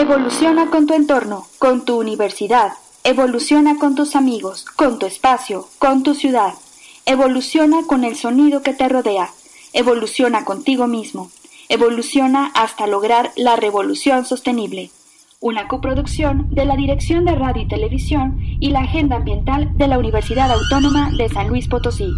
Evoluciona con tu entorno, con tu universidad. Evoluciona con tus amigos, con tu espacio, con tu ciudad. Evoluciona con el sonido que te rodea. Evoluciona contigo mismo. Evoluciona hasta lograr la revolución sostenible. Una coproducción de la Dirección de Radio y Televisión y la Agenda Ambiental de la Universidad Autónoma de San Luis Potosí.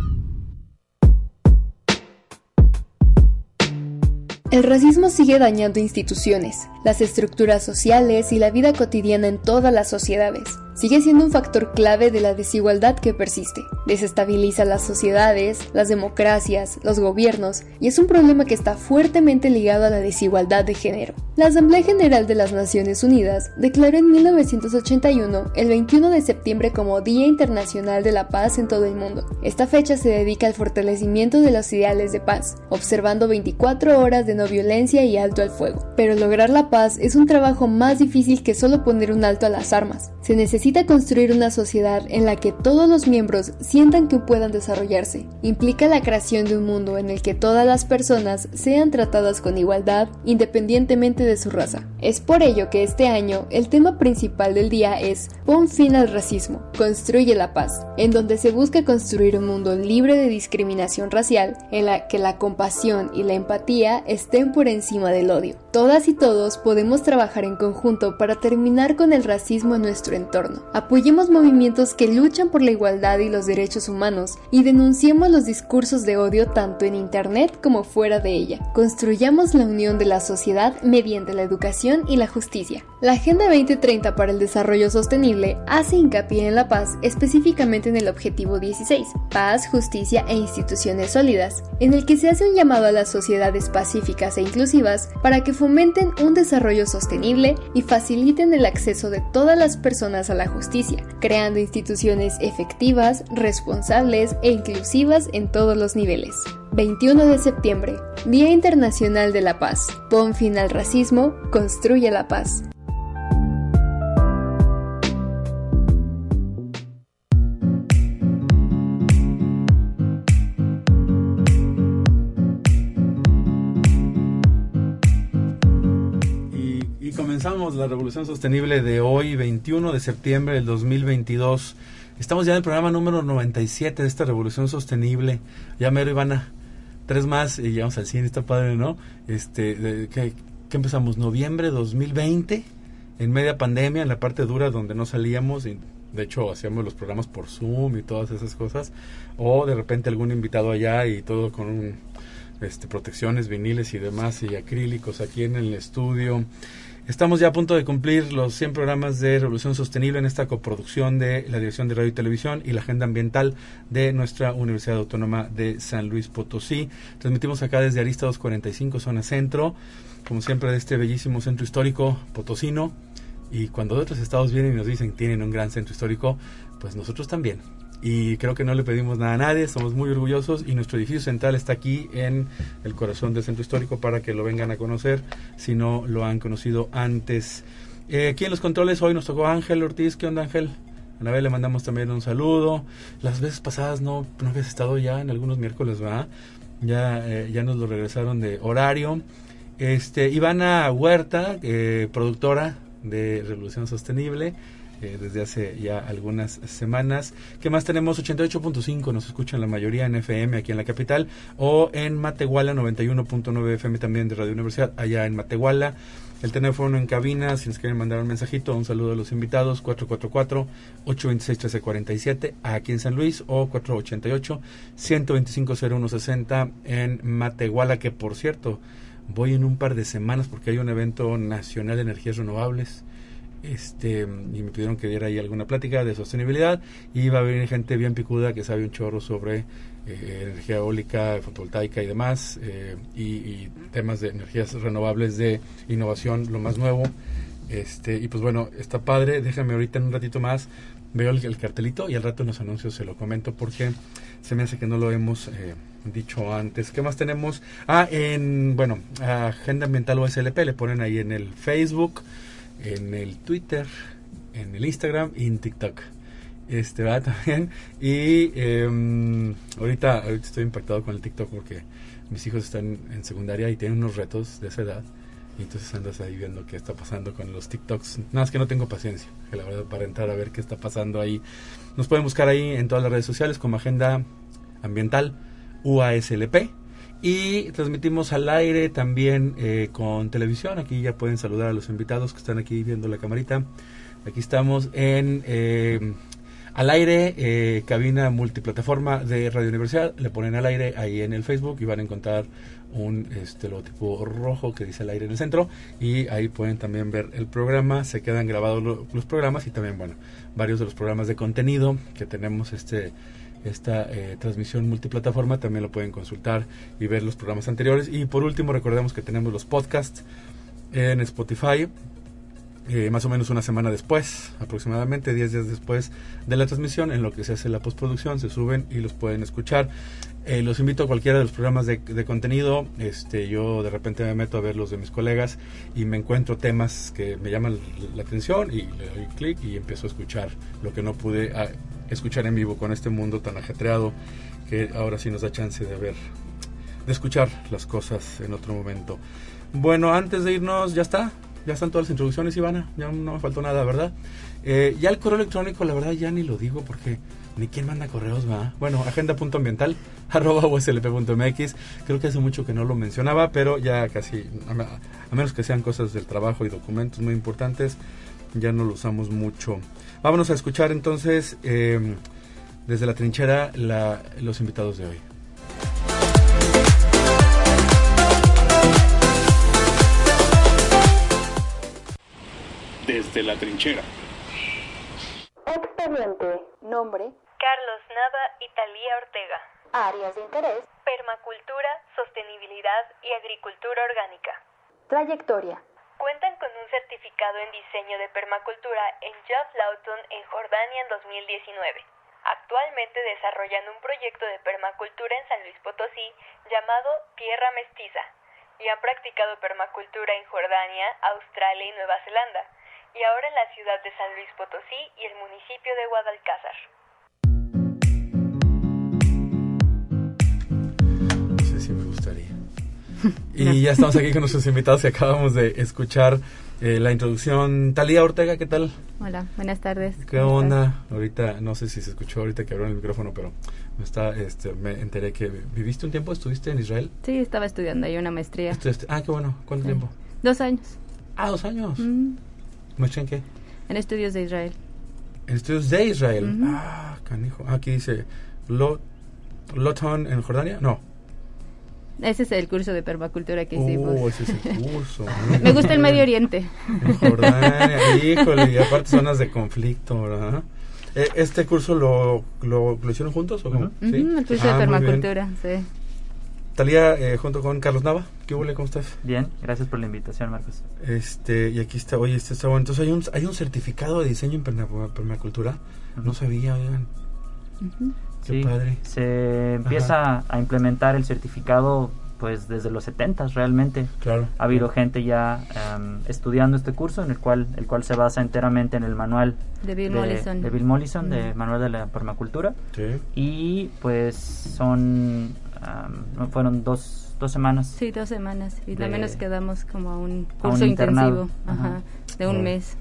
El racismo sigue dañando instituciones, las estructuras sociales y la vida cotidiana en todas las sociedades sigue siendo un factor clave de la desigualdad que persiste. Desestabiliza las sociedades, las democracias, los gobiernos y es un problema que está fuertemente ligado a la desigualdad de género. La Asamblea General de las Naciones Unidas declaró en 1981 el 21 de septiembre como Día Internacional de la Paz en todo el mundo. Esta fecha se dedica al fortalecimiento de los ideales de paz, observando 24 horas de no violencia y alto al fuego. Pero lograr la paz es un trabajo más difícil que solo poner un alto a las armas. Se necesita necesita construir una sociedad en la que todos los miembros sientan que puedan desarrollarse. Implica la creación de un mundo en el que todas las personas sean tratadas con igualdad independientemente de su raza. Es por ello que este año el tema principal del día es Pon fin al racismo, construye la paz, en donde se busca construir un mundo libre de discriminación racial en la que la compasión y la empatía estén por encima del odio. Todas y todos podemos trabajar en conjunto para terminar con el racismo en nuestro entorno. Apoyemos movimientos que luchan por la igualdad y los derechos humanos y denunciemos los discursos de odio tanto en Internet como fuera de ella. Construyamos la unión de la sociedad mediante la educación y la justicia. La Agenda 2030 para el Desarrollo Sostenible hace hincapié en la paz, específicamente en el objetivo 16, paz, justicia e instituciones sólidas, en el que se hace un llamado a las sociedades pacíficas e inclusivas para que fomenten un desarrollo sostenible y faciliten el acceso de todas las personas a la justicia, creando instituciones efectivas, responsables e inclusivas en todos los niveles. 21 de septiembre, Día Internacional de la Paz. Pon fin al racismo, construye la paz. La revolución sostenible de hoy, 21 de septiembre del 2022. Estamos ya en el programa número 97 de esta revolución sostenible. Ya mero Ivana, tres más y llegamos al 100, está padre, ¿no? Este, ¿qué, empezamos? Noviembre 2020, en media pandemia, en la parte dura donde no salíamos y de hecho hacíamos los programas por Zoom y todas esas cosas. O de repente algún invitado allá y todo con este, protecciones viniles y demás y acrílicos aquí en el estudio. Estamos ya a punto de cumplir los 100 programas de Revolución Sostenible en esta coproducción de la Dirección de Radio y Televisión y la Agenda Ambiental de nuestra Universidad Autónoma de San Luis Potosí. Transmitimos acá desde Arista 245, zona centro, como siempre de este bellísimo centro histórico potosino. Y cuando de otros estados vienen y nos dicen que tienen un gran centro histórico, pues nosotros también y creo que no le pedimos nada a nadie, somos muy orgullosos y nuestro edificio central está aquí en el corazón del centro histórico para que lo vengan a conocer si no lo han conocido antes. Eh, aquí en los controles hoy nos tocó Ángel Ortiz, ¿qué onda Ángel? A Anabel le mandamos también un saludo. Las veces pasadas no, no habías estado ya en algunos miércoles, ¿va? Ya, eh, ya nos lo regresaron de horario. Este, Ivana Huerta, eh, productora de Revolución Sostenible. Eh, desde hace ya algunas semanas. ¿Qué más tenemos? 88.5 nos escuchan la mayoría en FM aquí en la capital o en Matehuala 91.9 FM también de Radio Universidad allá en Matehuala. El teléfono en cabina, si nos quieren mandar un mensajito, un saludo a los invitados, 444-826-1347 aquí en San Luis o 488-125-0160 en Matehuala, que por cierto, voy en un par de semanas porque hay un evento nacional de energías renovables este y me pidieron que diera ahí alguna plática de sostenibilidad y va a venir gente bien picuda que sabe un chorro sobre eh, energía eólica, fotovoltaica y demás eh, y, temas de energías renovables de innovación, lo más nuevo. Este, y pues bueno, está padre, déjame ahorita en un ratito más, veo el, cartelito y al rato en los anuncios se lo comento porque se me hace que no lo hemos eh, dicho antes. ¿Qué más tenemos? Ah, en, bueno, Agenda Ambiental OSLP, le ponen ahí en el Facebook, en el Twitter, en el Instagram y en TikTok. Este va también. Y em, ahorita, ahorita estoy impactado con el TikTok porque mis hijos están en secundaria y tienen unos retos de esa edad. Y entonces andas ahí viendo qué está pasando con los TikToks. Nada más que no tengo paciencia, la verdad, para entrar a ver qué está pasando ahí. Nos pueden buscar ahí en todas las redes sociales como Agenda Ambiental UASLP. Y transmitimos al aire también eh, con televisión. Aquí ya pueden saludar a los invitados que están aquí viendo la camarita. Aquí estamos en eh, al aire, eh, cabina multiplataforma de Radio Universidad. Le ponen al aire ahí en el Facebook y van a encontrar un este logotipo rojo que dice al aire en el centro y ahí pueden también ver el programa se quedan grabados los programas y también bueno varios de los programas de contenido que tenemos este esta eh, transmisión multiplataforma también lo pueden consultar y ver los programas anteriores y por último recordemos que tenemos los podcasts en Spotify eh, más o menos una semana después, aproximadamente 10 días después de la transmisión, en lo que se hace la postproducción, se suben y los pueden escuchar. Eh, los invito a cualquiera de los programas de, contenido. Este, yo de repente me meto a ver los de mis colegas y me encuentro temas que me llaman la atención y le doy clic y empiezo a escuchar lo que no pude ah, escuchar en vivo con este mundo tan ajetreado que ahora sí nos da chance de ver, de escuchar las cosas en otro momento. Bueno, antes de irnos, ya está. Ya están todas las introducciones, Ivana. Ya no me faltó nada, ¿verdad? Eh, ya el correo electrónico, la verdad, ya ni lo digo porque ni quién manda correos, va. Bueno, agenda.ambiental, arroba uslp.mx. Creo que hace mucho que no lo mencionaba, pero ya casi, a, menos que sean cosas del trabajo y documentos muy importantes, ya no lo usamos mucho. Vámonos a escuchar entonces em, desde la trinchera los invitados de hoy. Desde la trinchera. Expediente. Nombre. Carlos Nava Italia Ortega. Áreas de interés. Permacultura, sostenibilidad y agricultura orgánica. Trayectoria. Cuentan con un certificado en diseño de permacultura en Geoff Lawton en Jordania en 2019. Actualmente desarrollan un proyecto de permacultura en San Luis Potosí llamado Tierra Mestiza y han practicado permacultura en Jordania, Australia y Nueva Zelanda y ahora en la ciudad de San Luis Potosí y el municipio de Guadalcázar. Y ya estamos aquí con nuestros invitados y acabamos de escuchar eh, la introducción. Talía Ortega, ¿qué tal? Hola, buenas tardes. ¿Qué onda? Ahorita, no sé si se escuchó ahorita que abrió el micrófono, pero me, está, este, me enteré que viviste un tiempo, estuviste en Israel. Sí, estaba estudiando ahí una maestría. Ah, qué bueno. ¿Cuánto tiempo? Dos años. Ah, dos años. ¿Muestra en qué? En estudios de Israel. En estudios de Israel. Ah, canijo. Aquí dice Lot, Loton en Jordania. No. Ese es el curso de permacultura que hicimos. Oh, ese es el curso. Me gusta el Medio Oriente. En Jordania, híjole, y aparte zonas de conflicto, ¿verdad? Eh, ¿Este curso lo, lo, hicieron juntos o cómo? ¿Sí? el curso de ah, permacultura, sí. Talía, eh, junto con Carlos Nava. ¿Qué huele? ¿Cómo estás? Bien, gracias por la invitación, Marcos. Este, y aquí está, oye, este está bueno. Entonces hay un, hay un certificado de diseño en permacultura. No sabía, oigan. Qué padre. Se empieza a implementar el certificado pues desde los 70 realmente. Claro. Ha habido gente ya em, estudiando este curso en el cual el cual se basa enteramente en el manual de Bill Mollison, de Bill Mollison, de manual de la permacultura. Sí. Y pues son fueron dos, dos semanas. Sí, dos semanas. Y también nos quedamos como a un curso intensivo de un mes.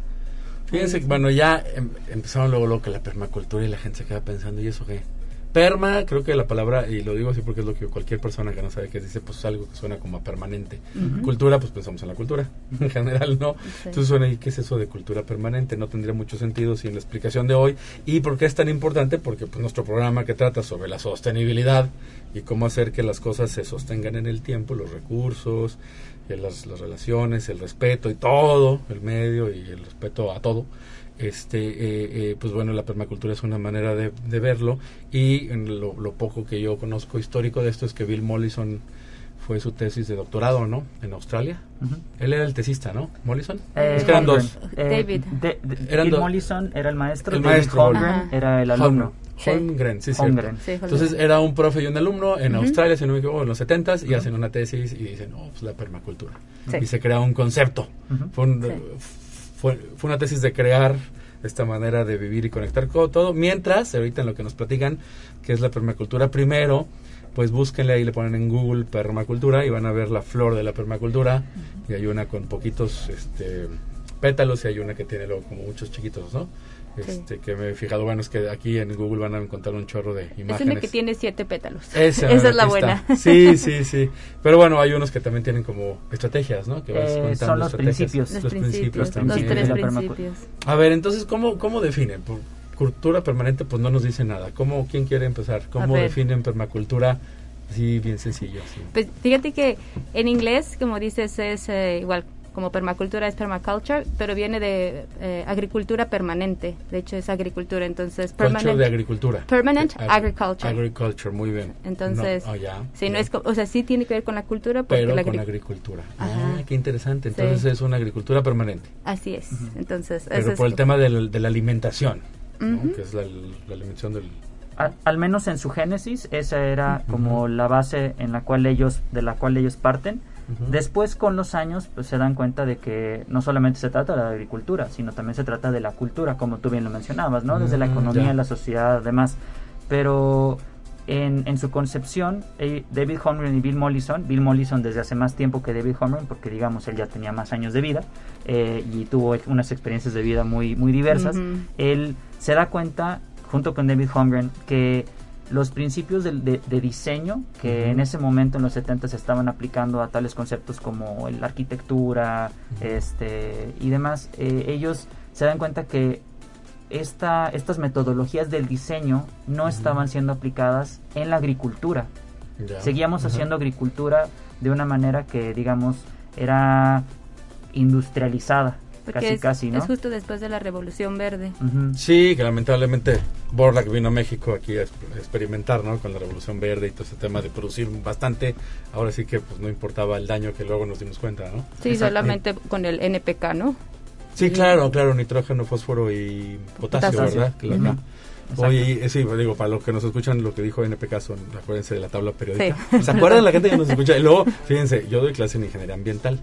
Fíjense, bueno, ya em, empezaron luego lo que la permacultura y la gente se queda pensando, ¿y eso qué? Perma, creo que la palabra, y lo digo así porque es lo que cualquier persona que no sabe qué dice, pues es algo que suena como permanente. Cultura, pues pensamos en la cultura, en general, ¿no? Entonces suena, ¿y qué es eso de cultura permanente? No tendría mucho sentido sin la explicación de hoy. ¿Y por qué es tan importante? Porque pues nuestro programa que trata sobre la sostenibilidad y cómo hacer que las cosas se sostengan en el tiempo, los recursos, eh, las, las relaciones, el respeto y todo, el medio y el respeto a todo este eh, eh, pues bueno la permacultura es una manera de, verlo. Y en lo, poco que yo conozco histórico de esto es que Bill Mollison fue su tesis de doctorado no en Australia. Él era el tesista no Mollison eh, es que eran dos. David. Bill Mollison era el maestro el maestro. Era el alumno. Holmgren, sí, sí, Entonces era un profe y un alumno en Australia, si no me equivoco, en los 70 y hacen una tesis y dicen, oh, pues la permacultura. Y se crea un concepto. Fue un, fue, fue una tesis de crear esta manera de vivir y conectar con todo, mientras, ahorita en lo que nos platican, que es la permacultura primero, pues búsquenle ahí, le ponen en Google permacultura y van a ver la flor de la permacultura. Y hay una con poquitos este, pétalos y hay una que tiene luego como muchos chiquitos, ¿no? Este, que me he fijado, bueno, es que aquí en Google van a encontrar un chorro de imágenes. Es una que tiene siete pétalos. Esa, es la buena. Sí, sí, sí. Pero bueno, hay unos que también tienen como estrategias, ¿no? Que vas eh, son los principios. Los, principios, también. Los tres principios. A ver, entonces, ¿cómo, cómo definen? Por cultura permanente, pues no nos dice nada. ¿Cómo, ¿Quién quiere empezar? ¿Cómo definen permacultura? Sí, bien sencillo. Pues fíjate que en inglés, como dices, es eh, igual como permacultura es permaculture, pero viene de eh, agricultura permanente. De hecho, es agricultura, entonces permanente. de agricultura. Permanent agriculture. Agriculture, muy bien. Entonces, no, oh, sí, no es, o sea, sí tiene que ver con la cultura, pero con agricultura. Ah, qué interesante. Entonces es una agricultura permanente. Así es. Entonces, pero por el tema de la, alimentación, que es la, alimentación del al, menos en su génesis esa era como la base en la cual ellos de la cual ellos parten Después, con los años, pues se dan cuenta de que no solamente se trata de la agricultura, sino también se trata de la cultura, como tú bien lo mencionabas, ¿no? Desde la mm, economía, la sociedad, además. Pero en, en, su concepción, eh, David Holmgren y Bill Mollison, Bill Mollison desde hace más tiempo que David Holmgren, porque digamos él ya tenía más años de vida eh, y tuvo unas experiencias de vida muy, muy diversas, él se da cuenta, junto con David Holmgren, que los principios de, diseño que en ese momento en los 70 se estaban aplicando a tales conceptos como la arquitectura este y demás eh, ellos se dan cuenta que esta, estas metodologías del diseño no estaban siendo aplicadas en la agricultura. Seguíamos haciendo agricultura de una manera que digamos era industrializada casi, es, casi, ¿no? Es justo después de la Revolución Verde. Sí, que lamentablemente Borlaug vino a México aquí a experimentar, ¿no? Con la Revolución Verde y todo ese tema de producir bastante. Ahora sí que pues no importaba el daño que luego nos dimos cuenta, ¿no? Sí, solamente con el NPK, ¿no? Sí, claro, claro, nitrógeno, fósforo y potasio, ¿verdad? Claro. Oye, sí, digo, para los que nos escuchan, lo que dijo NPK son, acuérdense de la tabla periódica. ¿Se acuerdan la gente que nos escucha? Y luego, fíjense, yo doy clase en ingeniería ambiental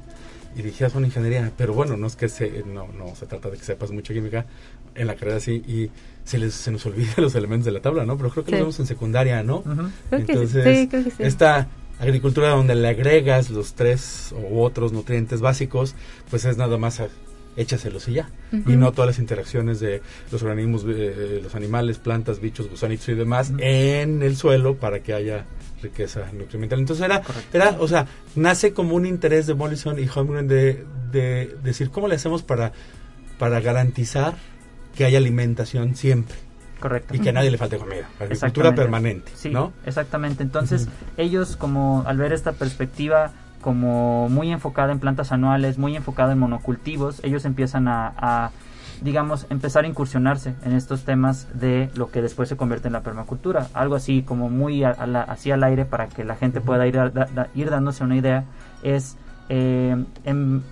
y dije, una ingeniería, pero bueno, no es que se, no, no se trata de que sepas mucha química en la carrera así y se, les, se nos olvida los elementos de la tabla, ¿no? Pero creo que lo vemos en secundaria, ¿no? Entonces, esta agricultura donde le agregas los tres u otros nutrientes básicos, pues es nada más échaselos y ya. Y no todas las interacciones de los organismos, eh, los animales, plantas, bichos, gusanitos y demás en el suelo para que haya riqueza nutrimental. Entonces era, era, o sea, nace como un interés de Mollison y Holmgren de, de, decir cómo le hacemos para, para garantizar que haya alimentación siempre. Correcto. Y que a nadie le falte comida. Agricultura permanente. Sí, ¿no? exactamente. Entonces, ellos como al ver esta perspectiva como muy enfocada en plantas anuales, muy enfocada en monocultivos, ellos empiezan a digamos, empezar a incursionarse en estos temas de lo que después se convierte en la permacultura. Algo así como muy así al aire para que la gente pueda ir, ir dándose una idea, es eh, en,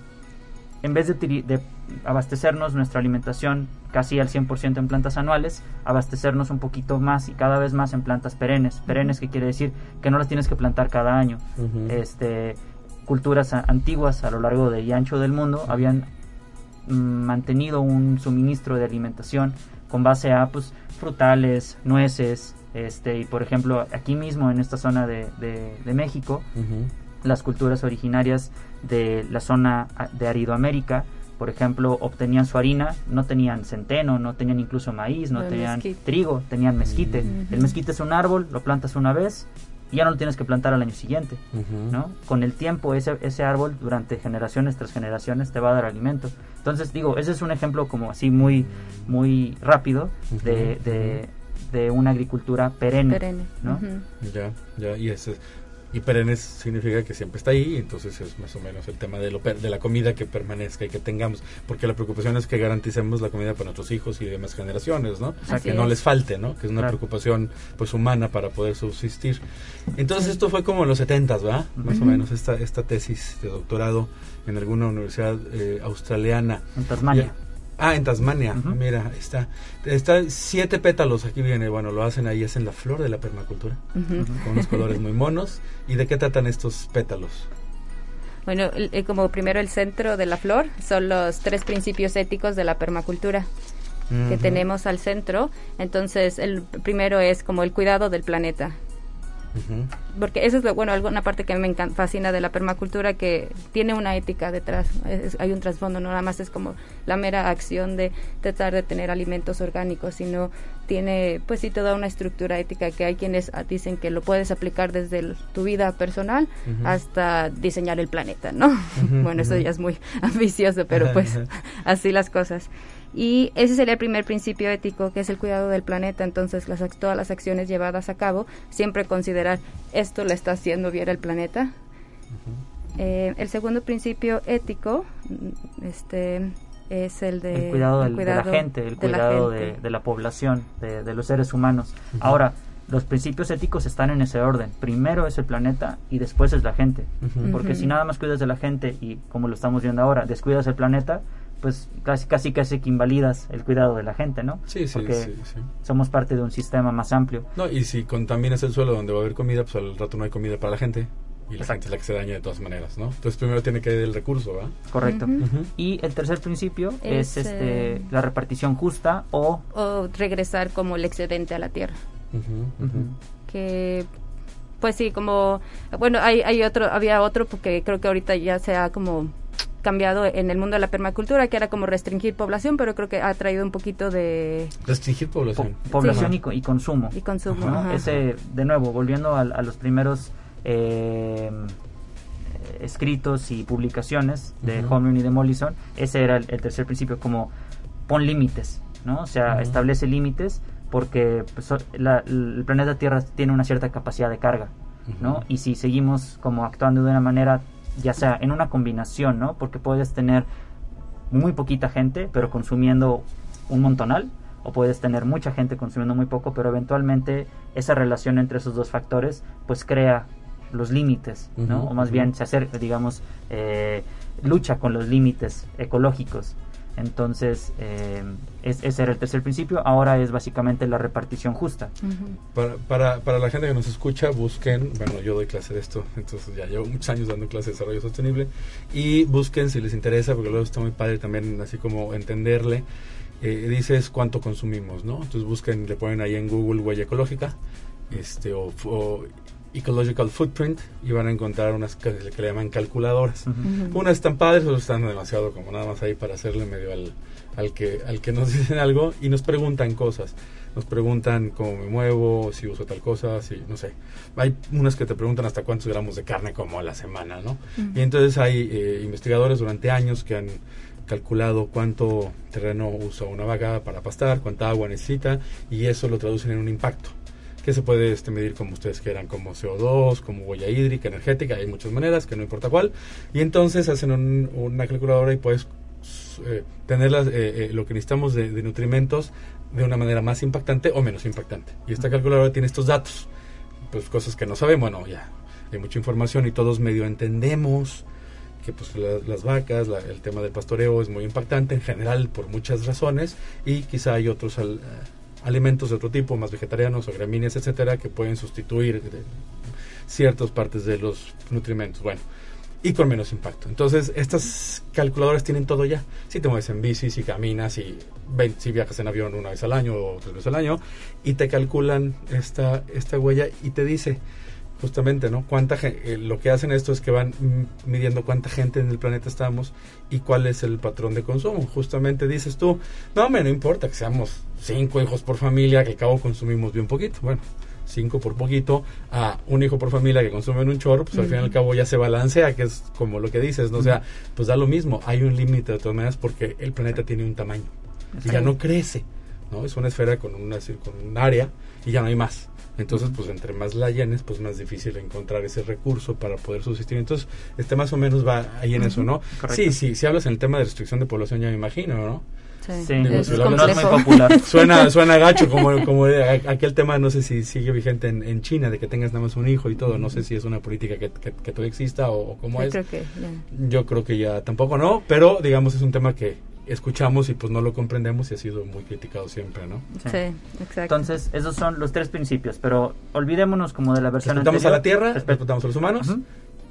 en, vez de, de, abastecernos nuestra alimentación casi al 100% en plantas anuales, abastecernos un poquito más y cada vez más en plantas perennes. Perennes que quiere decir que no las tienes que plantar cada año. este culturas antiguas a lo largo de y ancho del mundo habían mantenido un suministro de alimentación con base a pues, frutales, nueces, este, y por ejemplo aquí mismo en esta zona de, de, México, las culturas originarias de la zona de Aridoamérica, por ejemplo, obtenían su harina, no tenían centeno, no tenían incluso maíz, no tenían trigo, tenían mezquite. El mezquite es un árbol, lo plantas una vez y ya no lo tienes que plantar al año siguiente, ¿no? Con el tiempo ese, ese árbol durante generaciones tras generaciones te va a dar alimento. Entonces digo, ese es un ejemplo como así muy, muy rápido de, de, de una agricultura perenne, perenne. ¿no? Ya, ya, y ese y perennes significa que siempre está ahí, entonces es más o menos el tema de, lo, de la comida que permanezca y que tengamos, porque la preocupación es que garanticemos la comida para nuestros hijos y demás generaciones, ¿no? Que no les falte, ¿no? Que es una preocupación pues humana para poder subsistir. Entonces esto fue como en los 70, ¿verdad? Más o menos esta, esta tesis de doctorado en alguna universidad eh, australiana. En Tasmania. Ah, en Tasmania, mira, está, está siete pétalos, aquí viene, bueno, lo hacen ahí, es en la flor de la permacultura, con unos colores muy monos. ¿Y de qué tratan estos pétalos? Bueno, eh, como primero el centro de la flor son los tres principios éticos de la permacultura que tenemos al centro. Entonces, el primero es como el cuidado del planeta. Porque eso es lo, bueno, alguna parte que me fascina de la permacultura, que tiene una ética detrás, hay un trasfondo, no nada más es como la mera acción de tratar de tener alimentos orgánicos, sino tiene pues sí toda una estructura ética que hay quienes dicen que lo puedes aplicar desde tu vida personal hasta diseñar el planeta, ¿no? bueno, eso ya es muy ambicioso, pero pues así las cosas. Y ese sería el primer principio ético, que es el cuidado del planeta. Entonces, las, todas las acciones llevadas a cabo, siempre considerar esto le está haciendo bien al planeta. Eh, el segundo principio ético mm, este, es el de... El cuidado, de la gente, el cuidado de, la población, de, los seres humanos. Ahora, los principios éticos están en ese orden. Primero es el planeta y después es la gente. Porque si nada más cuidas de la gente y, como lo estamos viendo ahora, descuidas el planeta, pues casi casi casi que invalidas el cuidado de la gente, ¿no? Sí, sí, Porque sí, somos parte de un sistema más amplio. No, y si contaminas el suelo donde va a haber comida, pues al rato no hay comida para la gente. Y la gente es la que se daña de todas maneras, ¿no? Entonces primero tiene que ir el recurso, ¿verdad? Correcto. Y el tercer principio es, este eh, la repartición justa o... O regresar como el excedente a la tierra. Que pues sí, como bueno, hay, hay otro había otro porque creo que ahorita ya se ha como cambiado en el mundo de la permacultura, que era como restringir población, pero creo que ha traído un poquito de... Restringir población. población y, y, consumo. Y consumo. Ese, de nuevo, volviendo a, los primeros eh, escritos y publicaciones de uh y de Mollison, ese era el, tercer principio, como pon límites, ¿no? O sea, establece límites porque pues, el planeta Tierra tiene una cierta capacidad de carga, ¿no? Y si seguimos como actuando de una manera ya sea en una combinación, ¿no? Porque puedes tener muy poquita gente, pero consumiendo un montonal, o puedes tener mucha gente consumiendo muy poco, pero eventualmente esa relación entre esos dos factores, pues crea los límites, ¿no? o más bien se acerca, digamos, eh, lucha con los límites ecológicos. Entonces, eh, ese era el tercer principio. Ahora es básicamente la repartición justa. para, para, para, la gente que nos escucha, busquen, bueno, yo doy clase de esto, entonces ya llevo muchos años dando clases de desarrollo sostenible, y busquen si les interesa, porque luego está muy padre también, así como entenderle. Eh, dices cuánto consumimos, ¿no? Entonces busquen, le ponen ahí en Google huella ecológica, este, o Ecological Footprint y van a encontrar unas que, le llaman calculadoras. Unas están padres, otras están demasiado como nada más ahí para hacerle medio al, al, que, al que nos dicen algo y nos preguntan cosas. Nos preguntan cómo me muevo, si uso tal cosa, si no sé. Hay unas que te preguntan hasta cuántos gramos de carne como a la semana, ¿no? Y entonces hay eh, investigadores durante años que han calculado cuánto terreno usa una vaca para pastar, cuánta agua necesita y eso lo traducen en un impacto que se puede este, medir como ustedes quieran, como CO2, como huella hídrica, energética, hay muchas maneras, que no importa cuál. Y entonces hacen una calculadora y puedes eh, tener eh, eh, lo que necesitamos de, nutrimentos de una manera más impactante o menos impactante. Y esta calculadora tiene estos datos, pues cosas que no sabemos, bueno, ya hay mucha información y todos medio entendemos que pues las vacas, el tema del pastoreo es muy impactante en general por muchas razones y quizá hay otros al, alimentos de otro tipo, más vegetarianos o gramíneas, etcétera, que pueden sustituir ciertas partes de los nutrimentos. Bueno, y con menos impacto. Entonces, estas calculadoras tienen todo ya. Si te mueves en bici, si caminas, si, si viajas en avión una vez al año o tres veces al año, y te calculan esta, esta huella y te dice justamente, ¿no? Cuánta eh, lo que hacen esto es que van midiendo cuánta gente en el planeta estamos y cuál es el patrón de consumo. Justamente dices tú, no, me no importa que seamos cinco hijos por familia, que al cabo consumimos bien poquito. Bueno, cinco por poquito a un hijo por familia que consumen un chorro, pues al fin y al cabo ya se balancea, que es como lo que dices, ¿no? O sea, pues da lo mismo, hay un límite de todas maneras porque el planeta tiene un tamaño y ya no crece, ¿no? Es una esfera con, una, con un área y ya no hay más. Entonces, pues entre más la llenes, pues más difícil encontrar ese recurso para poder subsistir. Entonces, este más o menos va ahí en eso, ¿no? Sí, sí, si hablas en el tema de restricción de población, ya me imagino, ¿no? Sí, es, muy popular. suena, suena gacho, como, como aquel tema, no sé si sigue vigente en, en, China, de que tengas nada más un hijo y todo. No sé si es una política que, que, todavía exista o, cómo es. Yo creo que ya tampoco no, pero digamos es un tema que escuchamos y pues no lo comprendemos y ha sido muy criticado siempre, ¿no? Sí, exacto. Entonces, esos son los tres principios, pero olvidémonos como de la versión respetamos a la tierra, respetamos a los humanos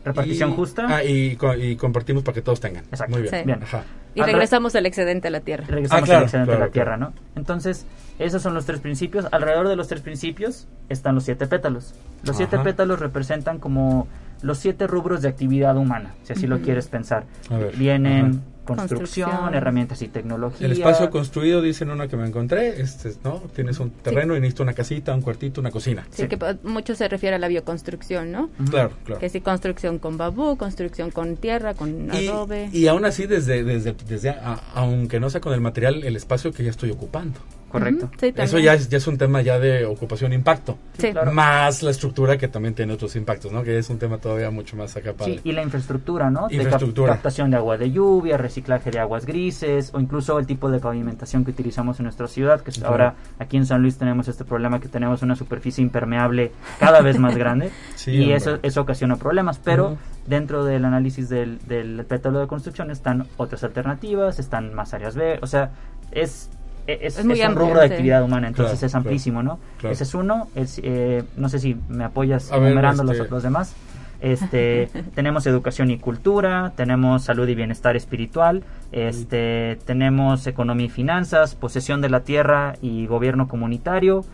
Repartición Y- justa. Ah, y, y compartimos para que todos tengan. Exacto. Muy bien. Sí. Bien. Ajá. Y Al re- regresamos el excedente a la tierra. regresamos Ah, claro, al excedente de claro, la Tierra, claro. ¿no? Entonces, esos son los tres principios. Alrededor de los tres principios están los siete pétalos. Los siete Ajá. pétalos representan como los siete rubros de actividad humana, si así lo Ujú. quieres pensar. A ver, Vienen. Construcción, Construcción. herramientas y tecnología. El espacio construido, dicen una que me encontré, este, ¿no? Tienes un terreno y necesitas una casita, un cuartito, una cocina. Sí, Sí. que mucho se refiere a la bioconstrucción, ¿no? Claro, claro. Que sí, construcción con babú, construcción con tierra, con Y, adobe. y aún así, desde, desde, desde a- aunque no sea con el material, el espacio que ya estoy ocupando. Correcto. Sí, Eso ya es, ya es un tema ya de ocupación-impacto. Sí. claro. Más la estructura que también tiene otros impactos, ¿no? Que es un tema todavía mucho más acá. Sí, y la infraestructura, ¿no? De Infraestructura. captación de agua de lluvia, reciclaje de aguas grises o incluso el tipo de pavimentación que utilizamos en nuestra ciudad, que Claro. ahora aquí en San Luis tenemos este problema que tenemos una superficie impermeable cada vez más grande Sí, y hombre. eso, eso ocasiona problemas, pero dentro del análisis del, del pétalo de construcción están otras alternativas, están más áreas B, o sea, es... Es, Es muy es un rubro de actividad humana, entonces Claro, es amplísimo, ¿no? claro. Ese es uno, es, eh, no sé si me apoyas A ver, enumerando este- los, los demás. Este, tenemos educación y cultura, tenemos salud y bienestar espiritual, este, tenemos economía y finanzas, posesión de la tierra y gobierno comunitario,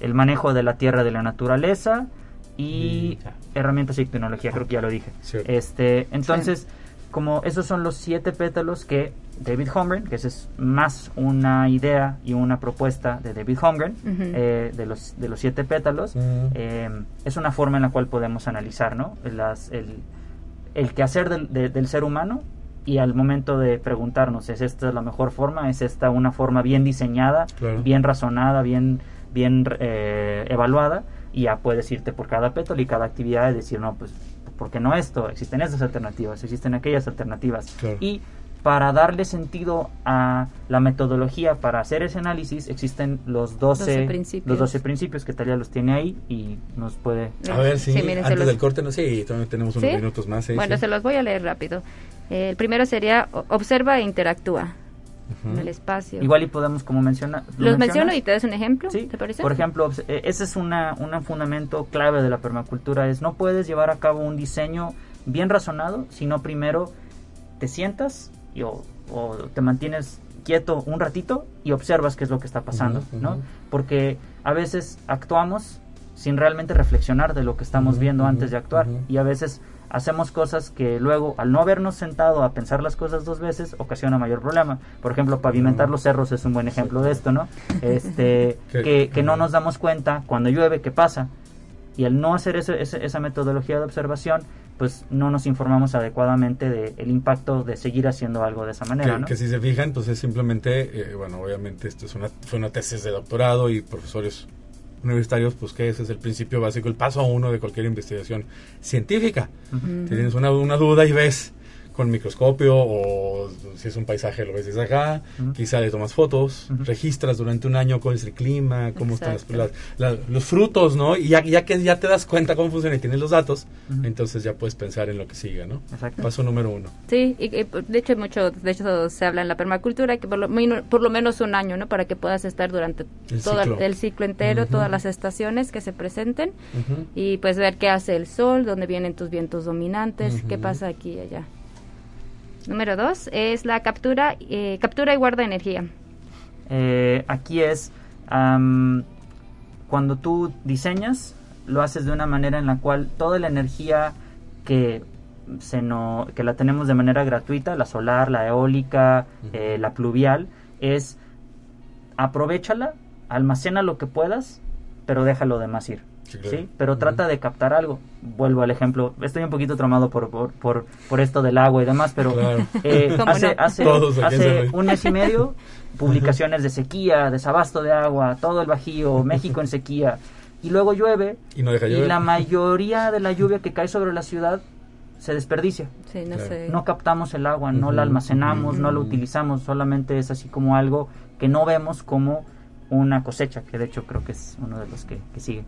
el manejo de la tierra y de la naturaleza y herramientas y tecnología, creo que ya lo dije. Este, entonces, como esos son los siete pétalos que David Holmgren, que esa es más una idea y una propuesta de David Holmgren, eh, de, los, de los siete pétalos, Mm. eh, es una forma en la cual podemos analizar ¿no? Las- el, el quehacer del, de- del ser humano y al momento de preguntarnos, ¿es esta la mejor forma? ¿Es esta una forma bien diseñada, Claro. bien razonada, bien, bien eh, evaluada? Y ya puedes irte por cada pétalo y cada actividad y decir, no, pues, ¿por qué no esto? Existen estas alternativas, existen aquellas alternativas. Claro. Y para darle sentido a la metodología para hacer ese análisis existen los 12, 12 principios. los 12 principios que Talia los tiene ahí y nos puede A ver, sí, miren, se antes los- del corte, no sé, todavía tenemos unos ¿Sí? minutos más. sí, Bueno, sí. se los voy a leer rápido. Eh, el primero sería observa e interactúa en el espacio. Igual y podemos como mencionar... Los menciono y te das un ejemplo, Sí, ¿te parece? por ejemplo, eh, ese es una, un fundamento clave de la permacultura, es no puedes llevar a cabo un diseño bien razonado si no primero te sientas y, o, o te mantienes quieto un ratito y observas qué es lo que está pasando, Ujú, ¿no? ujú. Porque a veces actuamos sin realmente reflexionar de lo que estamos Ujú, viendo ujú, antes de actuar y a veces hacemos cosas que luego al no habernos sentado a pensar las cosas dos veces ocasiona mayor problema. Por ejemplo, pavimentar los cerros es un buen ejemplo de esto, ¿no? Este, Que- que, no nos damos cuenta cuando llueve qué pasa y al no hacer esa metodología de observación pues no nos informamos adecuadamente del impacto de seguir haciendo algo de esa manera, que, ¿no? que si se fijan, pues es simplemente, eh, bueno, obviamente esto es una, fue una tesis de doctorado y profesores universitarios, pues que ese es el principio básico, el paso uno de cualquier investigación científica. Ujú. Tienes una, una duda y ves con microscopio o si es un paisaje lo ves desde acá, Ujú. quizá le tomas fotos, Ujú. registras durante un año cuál es el clima, cómo están las- Exacto. las- la- los frutos, ¿no? Y ya, ya que ya te das cuenta cómo funciona y tienes los datos, Ujú. entonces ya puedes pensar en lo que siga, ¿no? Exacto. Paso número uno. Sí, y, y, de hecho mucho, de hecho se habla en la permacultura que por lo, por lo menos un año, ¿no? Para que puedas estar durante El todo ciclo. el ciclo entero, todas las estaciones que se presenten y pues ver qué hace el sol, dónde vienen tus vientos dominantes, qué pasa aquí y allá. Número dos es la captura, eh, captura y guarda energía. Eh, aquí es cuando tú diseñas, lo haces de una manera en la cual toda la energía que se no, que la tenemos de manera gratuita, la solar, la eólica, eh, la pluvial, es aprovechala, almacena lo que puedas, pero déjalo demás ir. Sí, claro. ¿sí? Pero trata de captar algo. Vuelvo al ejemplo. Estoy un poquito traumado por, por, por, por esto del agua y demás, pero Claro. eh, ¿Cómo hace, no? hace, hace un mes y medio publicaciones de sequía, desabasto de agua, todo el Bajío, México en sequía. Y luego llueve Y no deja y llover. la mayoría de la lluvia que cae sobre la ciudad se desperdicia. Sí, no Claro. sé. No captamos el agua, no la almacenamos, no la utilizamos, solamente es así como algo que no vemos como una cosecha, que de hecho creo que es uno de los que, que sigue.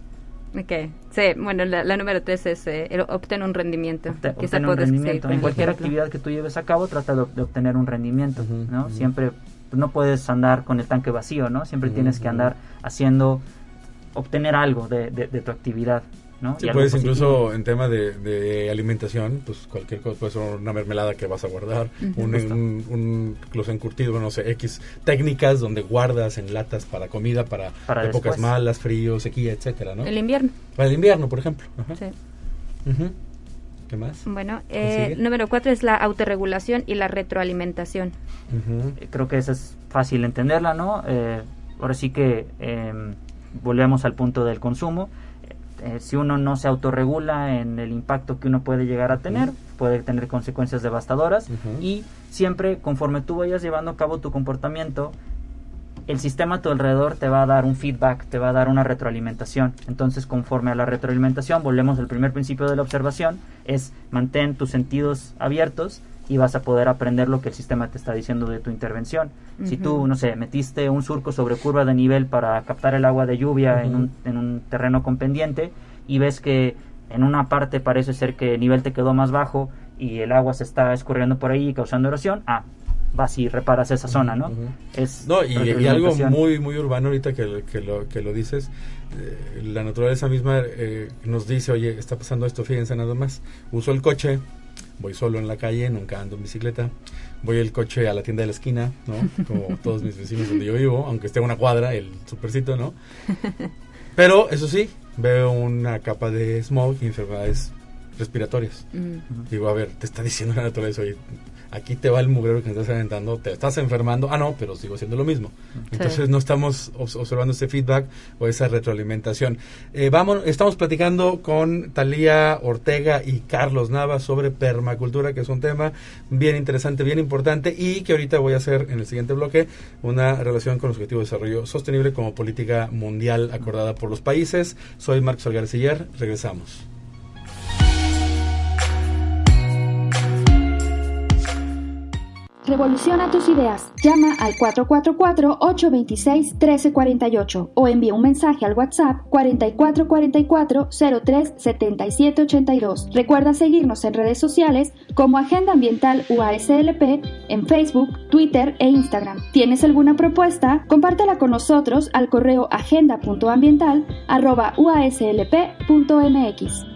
Ok, sí, bueno, la, la número tres es eh, obtener un rendimiento. Obte- Quizá obtener un rendimiento. en cualquier ejemplo. actividad que tú lleves a cabo, trata de, de obtener un rendimiento, Ujú, ¿no? ujú. Siempre pues, no puedes andar con el tanque vacío, ¿no? Siempre Ujú, tienes que andar haciendo, obtener algo de, de- de tu actividad. ¿No? Sí, Y puedes positivo. incluso en tema de, de alimentación, pues cualquier cosa, puede ser una mermelada que vas a guardar, un, un, un los encurtidos, no sé, X técnicas donde guardas en latas para comida, para, Para épocas después. malas, frío, sequía, etcétera, ¿no? El invierno. Para el invierno, por ejemplo. Ajá. Sí. ¿Qué más? Bueno, eh, número cuatro es la autorregulación y la retroalimentación. Eh, Creo que esa es fácil entenderla, ¿no? Eh, ahora sí que eh, volvemos al punto del consumo. Eh, si uno no se autorregula en el impacto que uno puede llegar a tener, puede tener consecuencias devastadoras y siempre conforme tú vayas llevando a cabo tu comportamiento, el sistema a tu alrededor te va a dar un feedback, te va a dar una retroalimentación. Entonces, conforme a la retroalimentación, volvemos al primer principio de la observación, es mantén tus sentidos abiertos y vas a poder aprender lo que el sistema te está diciendo de tu intervención. Si tú, no sé, metiste un surco sobre curva de nivel para captar el agua de lluvia en, un, en un terreno con pendiente y ves que en una parte parece ser que el nivel te quedó más bajo y el agua se está escurriendo por ahí causando erosión, ah, vas y reparas esa zona, ¿no? Es No, y, y algo muy muy urbano ahorita que, lo- que, lo, que lo dices, eh, la naturaleza misma eh, nos dice, oye, está pasando esto, fíjense nada más, uso el coche, voy solo en la calle, nunca ando en bicicleta, voy el coche a la tienda de la esquina, ¿no? Como todos mis vecinos donde yo vivo, aunque esté a una cuadra, el supercito, ¿no? Pero eso sí, veo una capa de smog y enfermedades respiratorias. Mm. Digo, a ver, te está diciendo la naturaleza, oye, aquí te va el mugrero que estás aventando, te estás enfermando, ah, no, pero sigo haciendo lo mismo. Entonces no estamos obs- observando ese feedback o esa retroalimentación. Eh, vamos, estamos platicando con Talía Ortega y Carlos Nava sobre permacultura, que es un tema bien interesante, bien importante y que ahorita voy a hacer en el siguiente bloque una relación con los objetivos de desarrollo sostenible como política mundial acordada por los países. Soy Marcos Algarciller, regresamos. Revoluciona tus ideas. Llama al 444-826-1348 o envía un mensaje al WhatsApp 4444-037782. Recuerda seguirnos en redes sociales como Agenda Ambiental UASLP en Facebook, Twitter e Instagram. ¿Tienes alguna propuesta? Compártela con nosotros al correo agenda.ambiental.uaslp.mx.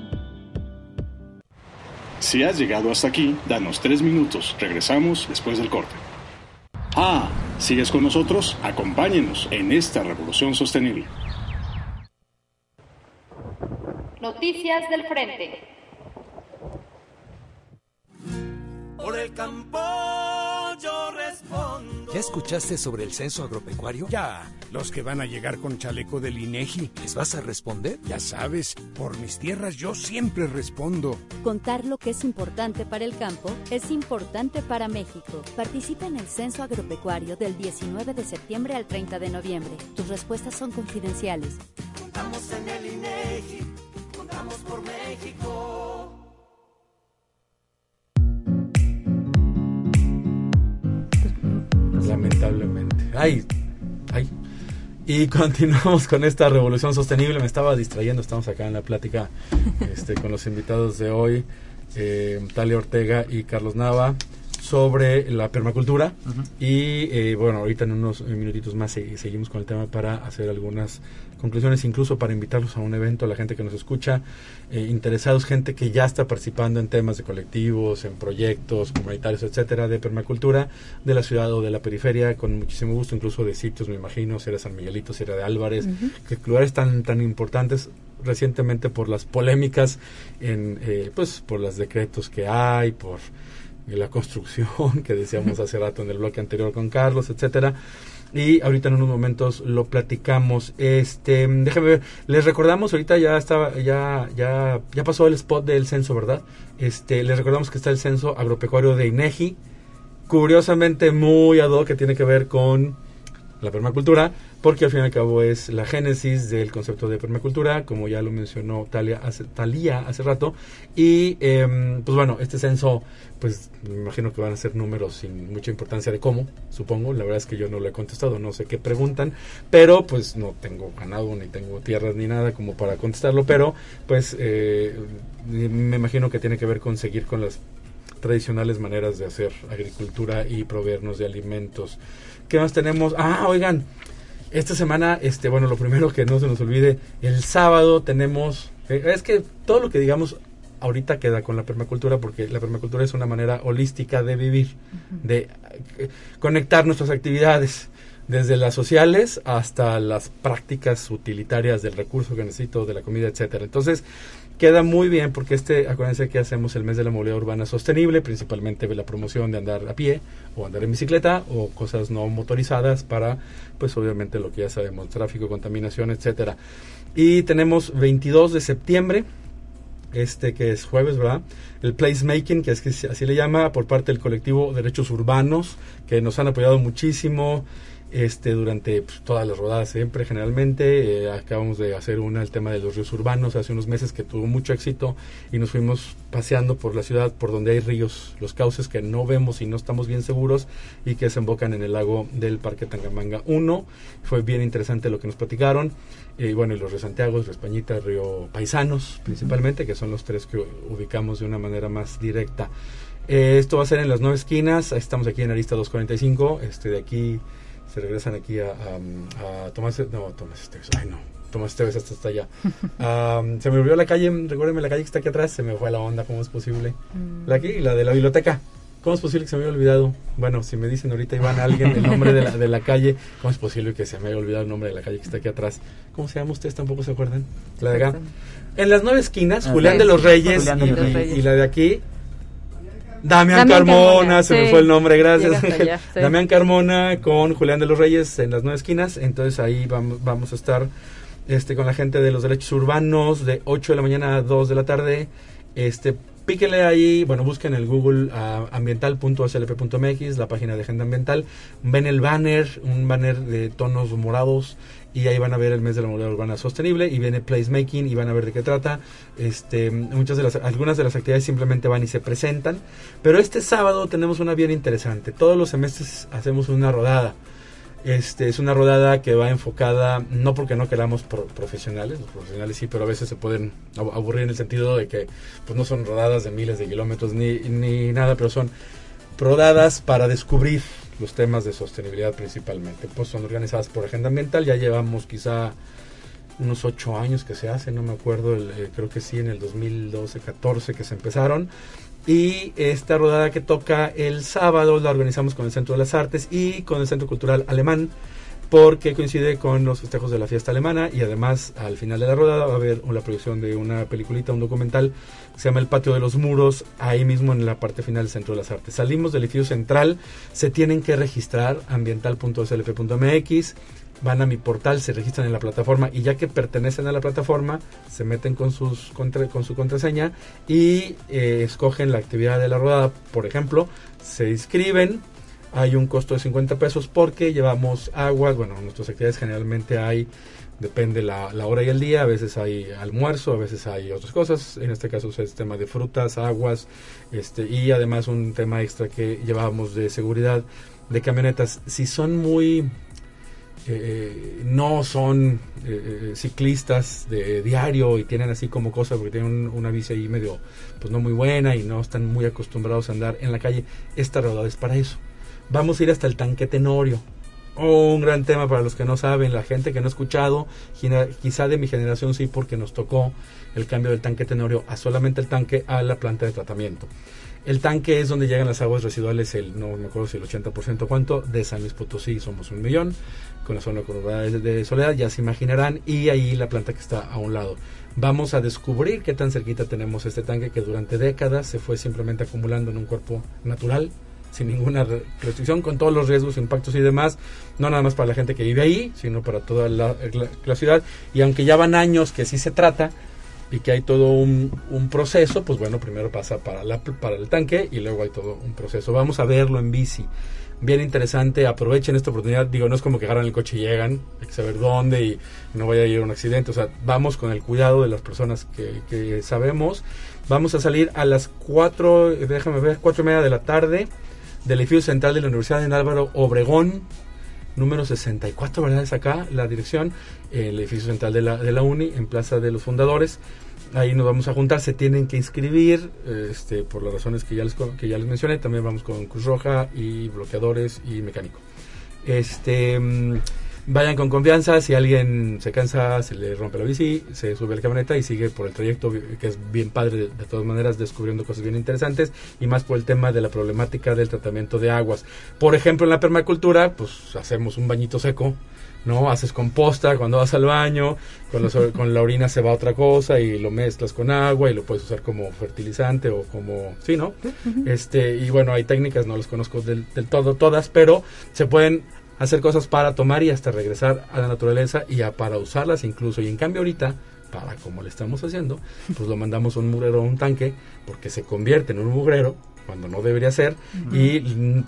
Si has llegado hasta aquí, danos tres minutos. Regresamos después del corte. Ah, ¿sigues con nosotros? Acompáñenos en esta revolución sostenible. Noticias del Frente. Por el campo yo respondo. ¿Ya escuchaste sobre el censo agropecuario? Ya, los que van a llegar con chaleco del INEGI. ¿Les vas a responder? Ya sabes, por mis tierras yo siempre respondo. Contar lo que es importante para el campo es importante para México. Participa en el Censo Agropecuario del 19 de septiembre al 30 de noviembre. Tus respuestas son confidenciales. Contamos en el INEGI, contamos por México. Lamentablemente. Ay, ay. Y continuamos con esta revolución sostenible. Me estaba distrayendo, estamos acá en la plática este, con los invitados de hoy, eh, Talia Ortega y Carlos Nava, sobre la permacultura. Y eh, bueno, ahorita en unos minutitos más se- seguimos con el tema para hacer algunas conclusiones, incluso para invitarlos a un evento, a la gente que nos escucha, eh, interesados, gente que ya está participando en temas de colectivos, en proyectos comunitarios, etcétera, de permacultura de la ciudad o de la periferia, con muchísimo gusto, incluso de sitios, me imagino, si era San Miguelito, si era de Álvarez, que lugares tan, tan importantes recientemente por las polémicas, en, eh, pues por los decretos que hay, por la construcción que decíamos hace rato en el bloque anterior con Carlos, etcétera. Y ahorita en unos momentos lo platicamos. Este, déjame ver, les recordamos ahorita ya estaba ya ya ya pasó el spot del censo, ¿verdad? Este, les recordamos que está el censo agropecuario de INEGI, curiosamente muy ad hoc que tiene que ver con la permacultura, porque al fin y al cabo es la génesis del concepto de permacultura, como ya lo mencionó Talia hace, Talía hace rato. Y em, pues bueno, este censo, pues me imagino que van a ser números sin mucha importancia de cómo, supongo. La verdad es que yo no lo he contestado, no sé qué preguntan, pero pues no tengo ganado, ni tengo tierras, ni nada como para contestarlo, pero pues eh, me imagino que tiene que ver con seguir con las tradicionales maneras de hacer agricultura y proveernos de alimentos. ¿Qué más tenemos? Ah, oigan, esta semana, este, bueno, lo primero que no se nos olvide, el sábado tenemos Eh, es que todo lo que digamos ahorita queda con la permacultura porque la permacultura es una manera holística de vivir, de eh, conectar nuestras actividades desde las sociales hasta las prácticas utilitarias del recurso que necesito, de la comida, etcétera. Entonces, queda muy bien porque este, acuérdense que hacemos el mes de la movilidad urbana sostenible, principalmente la promoción de andar a pie o andar en bicicleta o cosas no motorizadas para, pues obviamente lo que ya sabemos, tráfico, contaminación, etcétera. Y tenemos 22 de septiembre, este que es jueves, ¿verdad? El placemaking, que es que así le llama, por parte del colectivo Derechos Urbanos, que nos han apoyado muchísimo este durante pues, todas las rodadas siempre generalmente eh, acabamos de hacer una el tema de los ríos urbanos hace unos meses que tuvo mucho éxito y nos fuimos paseando por la ciudad por donde hay ríos los cauces que no vemos y no estamos bien seguros y que desembocan en el lago del Parque Tangamanga 1 fue bien interesante lo que nos platicaron. Y bueno y los ríos Santiago río Españita río Paisanos principalmente que son los tres que ubicamos de una manera más directa. Eh, esto va a ser en las nueve esquinas. Estamos aquí en Arista 245 este de aquí se regresan aquí a, a, a Tomás, no, Tomás Esteves, ay no, Tomás Esteves hasta, hasta allá. Um, se me olvidó la calle, recuérdenme la calle que está aquí atrás, se me fue la onda, ¿cómo es posible? La aquí, la de la biblioteca. ¿Cómo es posible que se me haya olvidado? Bueno, si me dicen ahorita Iván alguien el nombre de la, de la calle, ¿cómo es posible que se me haya olvidado el nombre de la calle que está aquí atrás? ¿Cómo se llama ustedes? ¿Tampoco se acuerdan? La de acá. En las nueve esquinas, Julián de los Reyes, y, Julián de los y- Reyes. y la de aquí, Damián, Damián Carmona, Carmona, se me fue el nombre, gracias. Llega hasta Ángel. allá, sí. Damián Carmona con Julián de los Reyes en las nueve esquinas. Entonces ahí vamos, vamos a estar este, con la gente de los derechos urbanos de 8 de la mañana a 2 de la tarde. Este, píquenle ahí, bueno, busquen el Google ambiental.slp.mx, la página de Agenda Ambiental. Ven el banner, un banner de tonos morados y ahí van a ver el mes de la movilidad urbana sostenible y viene placemaking y van a ver de qué trata. Este, muchas de las algunas de las actividades simplemente van y se presentan, pero este sábado tenemos una bien interesante. Todos los semestres hacemos una rodada. Este, es una rodada que va enfocada, no porque no queramos pro- profesionales, los profesionales sí, pero a veces se pueden ab- aburrir en el sentido de que pues no son rodadas de miles de kilómetros ni, ni nada, pero son rodadas para descubrir los temas de sostenibilidad principalmente. Pues son organizadas por Agenda Ambiental, ya llevamos quizá unos ocho años que se hace, no me acuerdo, el, eh, creo que sí, en el 2012-14 que se empezaron. Y esta rodada que toca el sábado la organizamos con el Centro de las Artes y con el Centro Cultural Alemán, porque coincide con los festejos de la fiesta alemana y además al final de la rodada va a haber una producción de una peliculita, un documental que se llama El Patio de los Muros, ahí mismo en la parte final del Centro de las Artes. Salimos del edificio central, se tienen que registrar ambiental.slp.mx, van a mi portal, se registran en la plataforma y ya que pertenecen a la plataforma, se meten con, sus contra- con su contraseña y eh, escogen la actividad de la rodada. Por ejemplo, se inscriben, hay un costo de 50 pesos porque llevamos aguas, bueno, nuestras actividades generalmente hay, depende la, la hora y el día, a veces hay almuerzo, a veces hay otras cosas, en este caso es tema de frutas, aguas, este, y además un tema extra que llevábamos de seguridad de camionetas. Si son muy eh, no son eh, eh, ciclistas de diario y tienen así como cosa porque tienen un- una bici ahí medio pues no muy buena y no están muy acostumbrados a andar en la calle esta rodada es para eso. Vamos a ir hasta el tanque Tenorio un gran tema para los que no saben, la gente que no ha escuchado, quizá de mi generación sí, porque nos tocó el cambio del tanque Tenorio a solamente el tanque a la planta de tratamiento. El tanque es donde llegan las aguas residuales, el, no me acuerdo si el 80% cuánto, de San Luis Potosí somos un millón, con la zona de Soledad, ya se imaginarán, y ahí la planta que está a un lado. Vamos a descubrir qué tan cerquita tenemos este tanque que durante décadas se fue simplemente acumulando en un cuerpo natural, sin ninguna re- restricción, con todos los riesgos, impactos y demás, no nada más para la gente que vive ahí, sino para toda la ciudad. Y aunque ya van años que sí se trata y que hay todo un, un proceso, pues bueno, primero pasa para, la, para el tanque y luego hay todo un proceso. Vamos a verlo en bici. Bien interesante, aprovechen esta oportunidad. Digo, no es como que agarran el coche y llegan, hay que saber dónde y no vaya a ir a un accidente. O sea, vamos con el cuidado de las personas que, que sabemos. Vamos a salir a las 4, déjame ver, 4 y media de la tarde del edificio central de la Universidad de Álvaro Obregón, número 64, ¿verdad? Es acá la dirección, el edificio central de la, de la UNI, en Plaza de los Fundadores. Ahí nos vamos a juntar, se tienen que inscribir, este, por las razones que ya les, que ya les mencioné. También vamos con Cruz Roja y bloqueadores y mecánico. Este, mm, Vayan con confianza, si alguien se cansa, se le rompe la bici, se sube a la camioneta y sigue por el trayecto, que es bien padre de, de todas maneras, descubriendo cosas bien interesantes y más por el tema de la problemática del tratamiento de aguas. Por ejemplo, en la permacultura, pues hacemos un bañito seco, ¿no? Haces composta cuando vas al baño, con, los- con la orina se va otra cosa y lo mezclas con agua y lo puedes usar como fertilizante o como, sí, ¿no? Este, y bueno, hay técnicas, no las conozco del, del todo todas, pero se pueden hacer cosas para tomar y hasta regresar a la naturaleza y a, para usarlas incluso. Y en cambio ahorita, para como le estamos haciendo, pues lo mandamos a un mugrero o un tanque porque se convierte en un mugrero cuando no debería ser y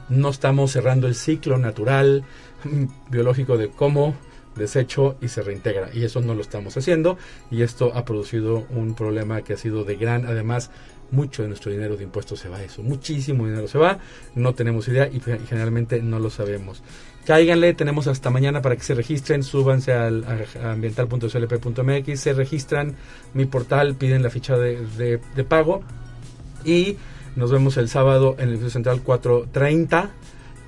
no estamos cerrando el ciclo natural mm, biológico de cómo desecho y se reintegra. Y eso no lo estamos haciendo y esto ha producido un problema que ha sido de gran además mucho de nuestro dinero de impuestos se va a eso. Muchísimo dinero se va no tenemos idea y generalmente no lo sabemos cáiganle tenemos hasta mañana para que se registren súbanse al a- ambiental.slp.mx se registran mi portal piden la ficha de, de- de pago y nos vemos el sábado en el Edificio Central 430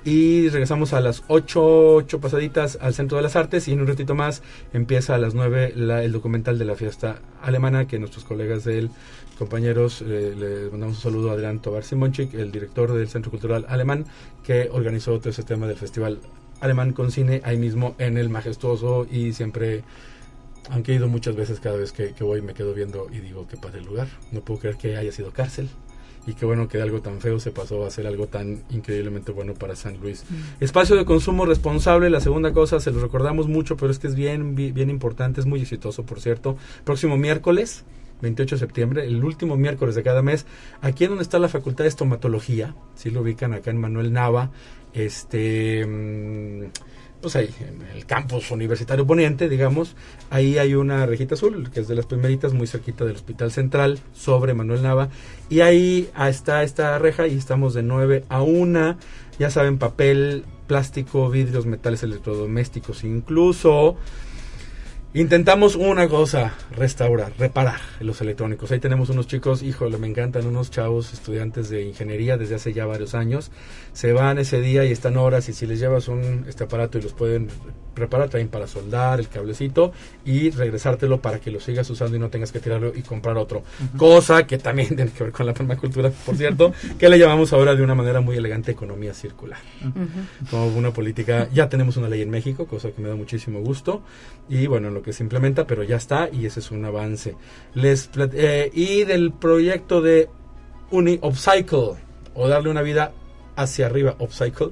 y regresamos a las 8, 8 pasaditas al Centro de las Artes y en un ratito más empieza a las 9 la- el documental de la fiesta alemana que nuestros colegas del compañeros eh, le mandamos un saludo a Adrián Tobar Simonchik, el director del Centro Cultural Alemán que organizó todo ese tema del festival alemán con cine ahí mismo en el majestuoso y siempre aunque he ido muchas veces cada vez que, que voy me quedo viendo y digo qué padre el lugar no puedo creer que haya sido cárcel y qué bueno que de algo tan feo se pasó a ser algo tan increíblemente bueno para San Luis. Espacio de consumo responsable, la segunda cosa, se lo recordamos mucho, pero es que es bien, bi- bien importante, es muy exitoso, por cierto. Próximo miércoles, 28 de septiembre, el último miércoles de cada mes, aquí en donde está la Facultad de Estomatología, si lo ubican acá en Manuel Nava, este... mm, pues ahí, en el campus universitario poniente, digamos, ahí hay una rejita azul, que es de las primeritas, muy cerquita del Hospital Central, sobre Manuel Nava, y ahí ah, está esta reja y estamos de 9 a 1, ya saben, papel, plástico, vidrios, metales electrodomésticos, incluso Intentamos una cosa, restaurar, reparar los electrónicos. Ahí tenemos unos chicos, híjole, me encantan, unos chavos estudiantes de ingeniería desde hace ya varios años. Se van ese día y están horas y si les llevas un este aparato y los pueden preparar, traen para soldar el cablecito y regresártelo para que lo sigas usando y no tengas que tirarlo y comprar otro. Cosa que también tiene que ver con la permacultura, por cierto, que le llamamos ahora de una manera muy elegante economía circular como una política. Ya tenemos una ley en México, cosa que me da muchísimo gusto. Y bueno, en lo que se implementa, pero ya está y ese es un avance. Les eh, y del proyecto de Uni Upcycle o darle una vida hacia arriba, Upcycle,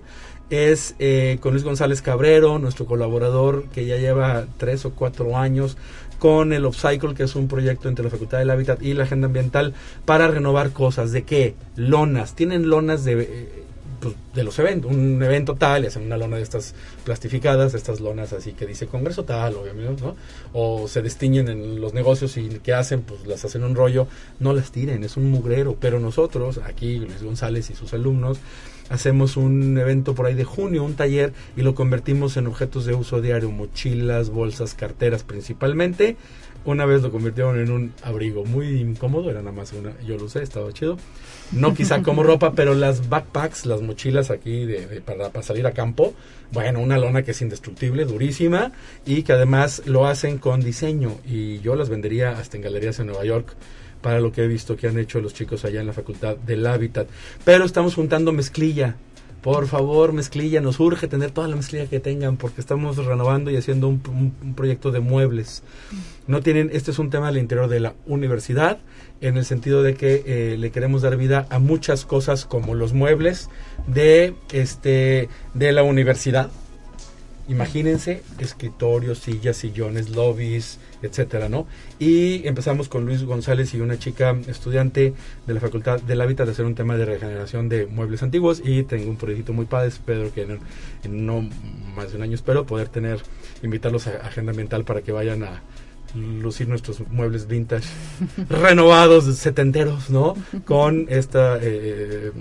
es eh, con Luis González Cabrero, nuestro colaborador que ya lleva tres o cuatro años con el Upcycle, que es un proyecto entre la Facultad del Hábitat y la Agenda Ambiental para renovar cosas. ¿De qué? Lonas. Tienen lonas de, eh, pues, de los eventos. Un evento tal y hacen una lona de estas plastificadas, estas lonas así que dice Congreso tal, obviamente, ¿no? O se destiñen en los negocios y ¿qué hacen? Pues las hacen un rollo. No las tiren, es un mugrero. Pero nosotros, aquí Luis González y sus alumnos, hacemos un evento por ahí de junio, un taller, y lo convertimos en objetos de uso diario, mochilas, bolsas, carteras principalmente. Una vez lo convirtieron en un abrigo muy incómodo, era nada más una, yo lo usé, estaba chido. No quizá como ropa, pero las backpacks, las mochilas aquí de, para, para salir a campo, bueno, una lona que es indestructible, durísima, y que además lo hacen con diseño, y yo las vendería hasta en galerías en Nueva York para lo que he visto que han hecho los chicos allá en la Facultad del Hábitat. Pero estamos juntando mezclilla. Por favor, mezclilla, nos urge tener toda la mezclilla que tengan porque estamos renovando y haciendo un, proyecto de muebles. No tienen, este es un tema del interior de la universidad, en el sentido de que eh, le queremos dar vida a muchas cosas como los muebles de este de la universidad. Imagínense escritorios, sillas, sillones, lobbies, etcétera, ¿no? Y empezamos con Luis González y una chica estudiante de la Facultad del Hábitat de hacer un tema de regeneración de muebles antiguos y tengo un proyecto muy padre, espero que en, en no más de un año espero poder tener, invitarlos a Agenda Ambiental para que vayan a lucir nuestros muebles vintage renovados, setenteros, ¿no? Con esta... eh,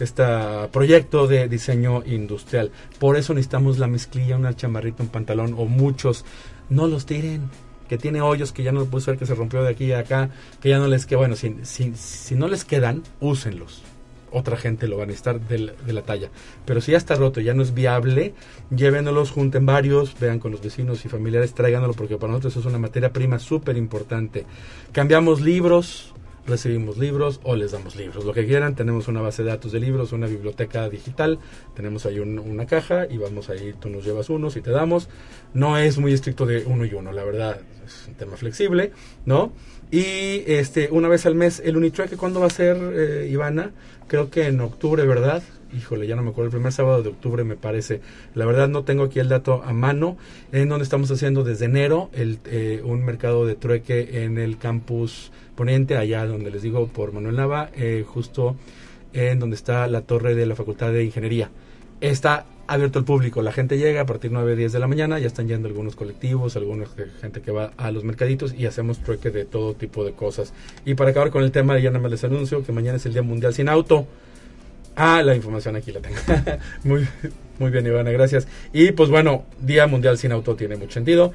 este proyecto de diseño industrial. Por eso necesitamos la mezclilla, una chamarrita, un pantalón o muchos. No los tiren. Que tiene hoyos, que ya no lo puede ser, que se rompió de aquí a acá, que ya no les queda. Bueno, si, si, no les quedan, úsenlos. otra gente lo va a necesitar del- de, la talla. Pero si ya está roto, ya no es viable, llévenlos, junten varios, vean con los vecinos y familiares, tráiganlo porque para nosotros eso es una materia prima súper importante. Cambiamos libros, recibimos libros o les damos libros, lo que quieran. Tenemos una base de datos de libros, una biblioteca digital, tenemos ahí un- una caja y vamos ahí, tú nos llevas unos y te damos. No es muy estricto de uno y uno, la verdad, es un tema flexible, ¿no? Y este una vez al mes el Unitrueque, ¿cuándo va a ser, eh, Ivana? Creo que en octubre, ¿verdad? Híjole, ya no me acuerdo, el primer sábado de octubre me parece. La verdad no tengo aquí el dato a mano, en donde estamos haciendo desde enero el, eh, un mercado de trueque en el campus poniente, allá donde les digo por Manuel Nava, eh, justo en donde está la torre de la Facultad de Ingeniería. Está abierto al público, la gente llega a partir de 9, 10 de la mañana, ya están yendo algunos colectivos, alguna gente que va a los mercaditos y hacemos trueque de todo tipo de cosas. Y para acabar con el tema, ya nada más les anuncio que mañana es el Día Mundial Sin Auto. Ah, la información aquí la tengo. muy, muy bien, Ivana, gracias. Y pues bueno, Día Mundial Sin Auto tiene mucho sentido.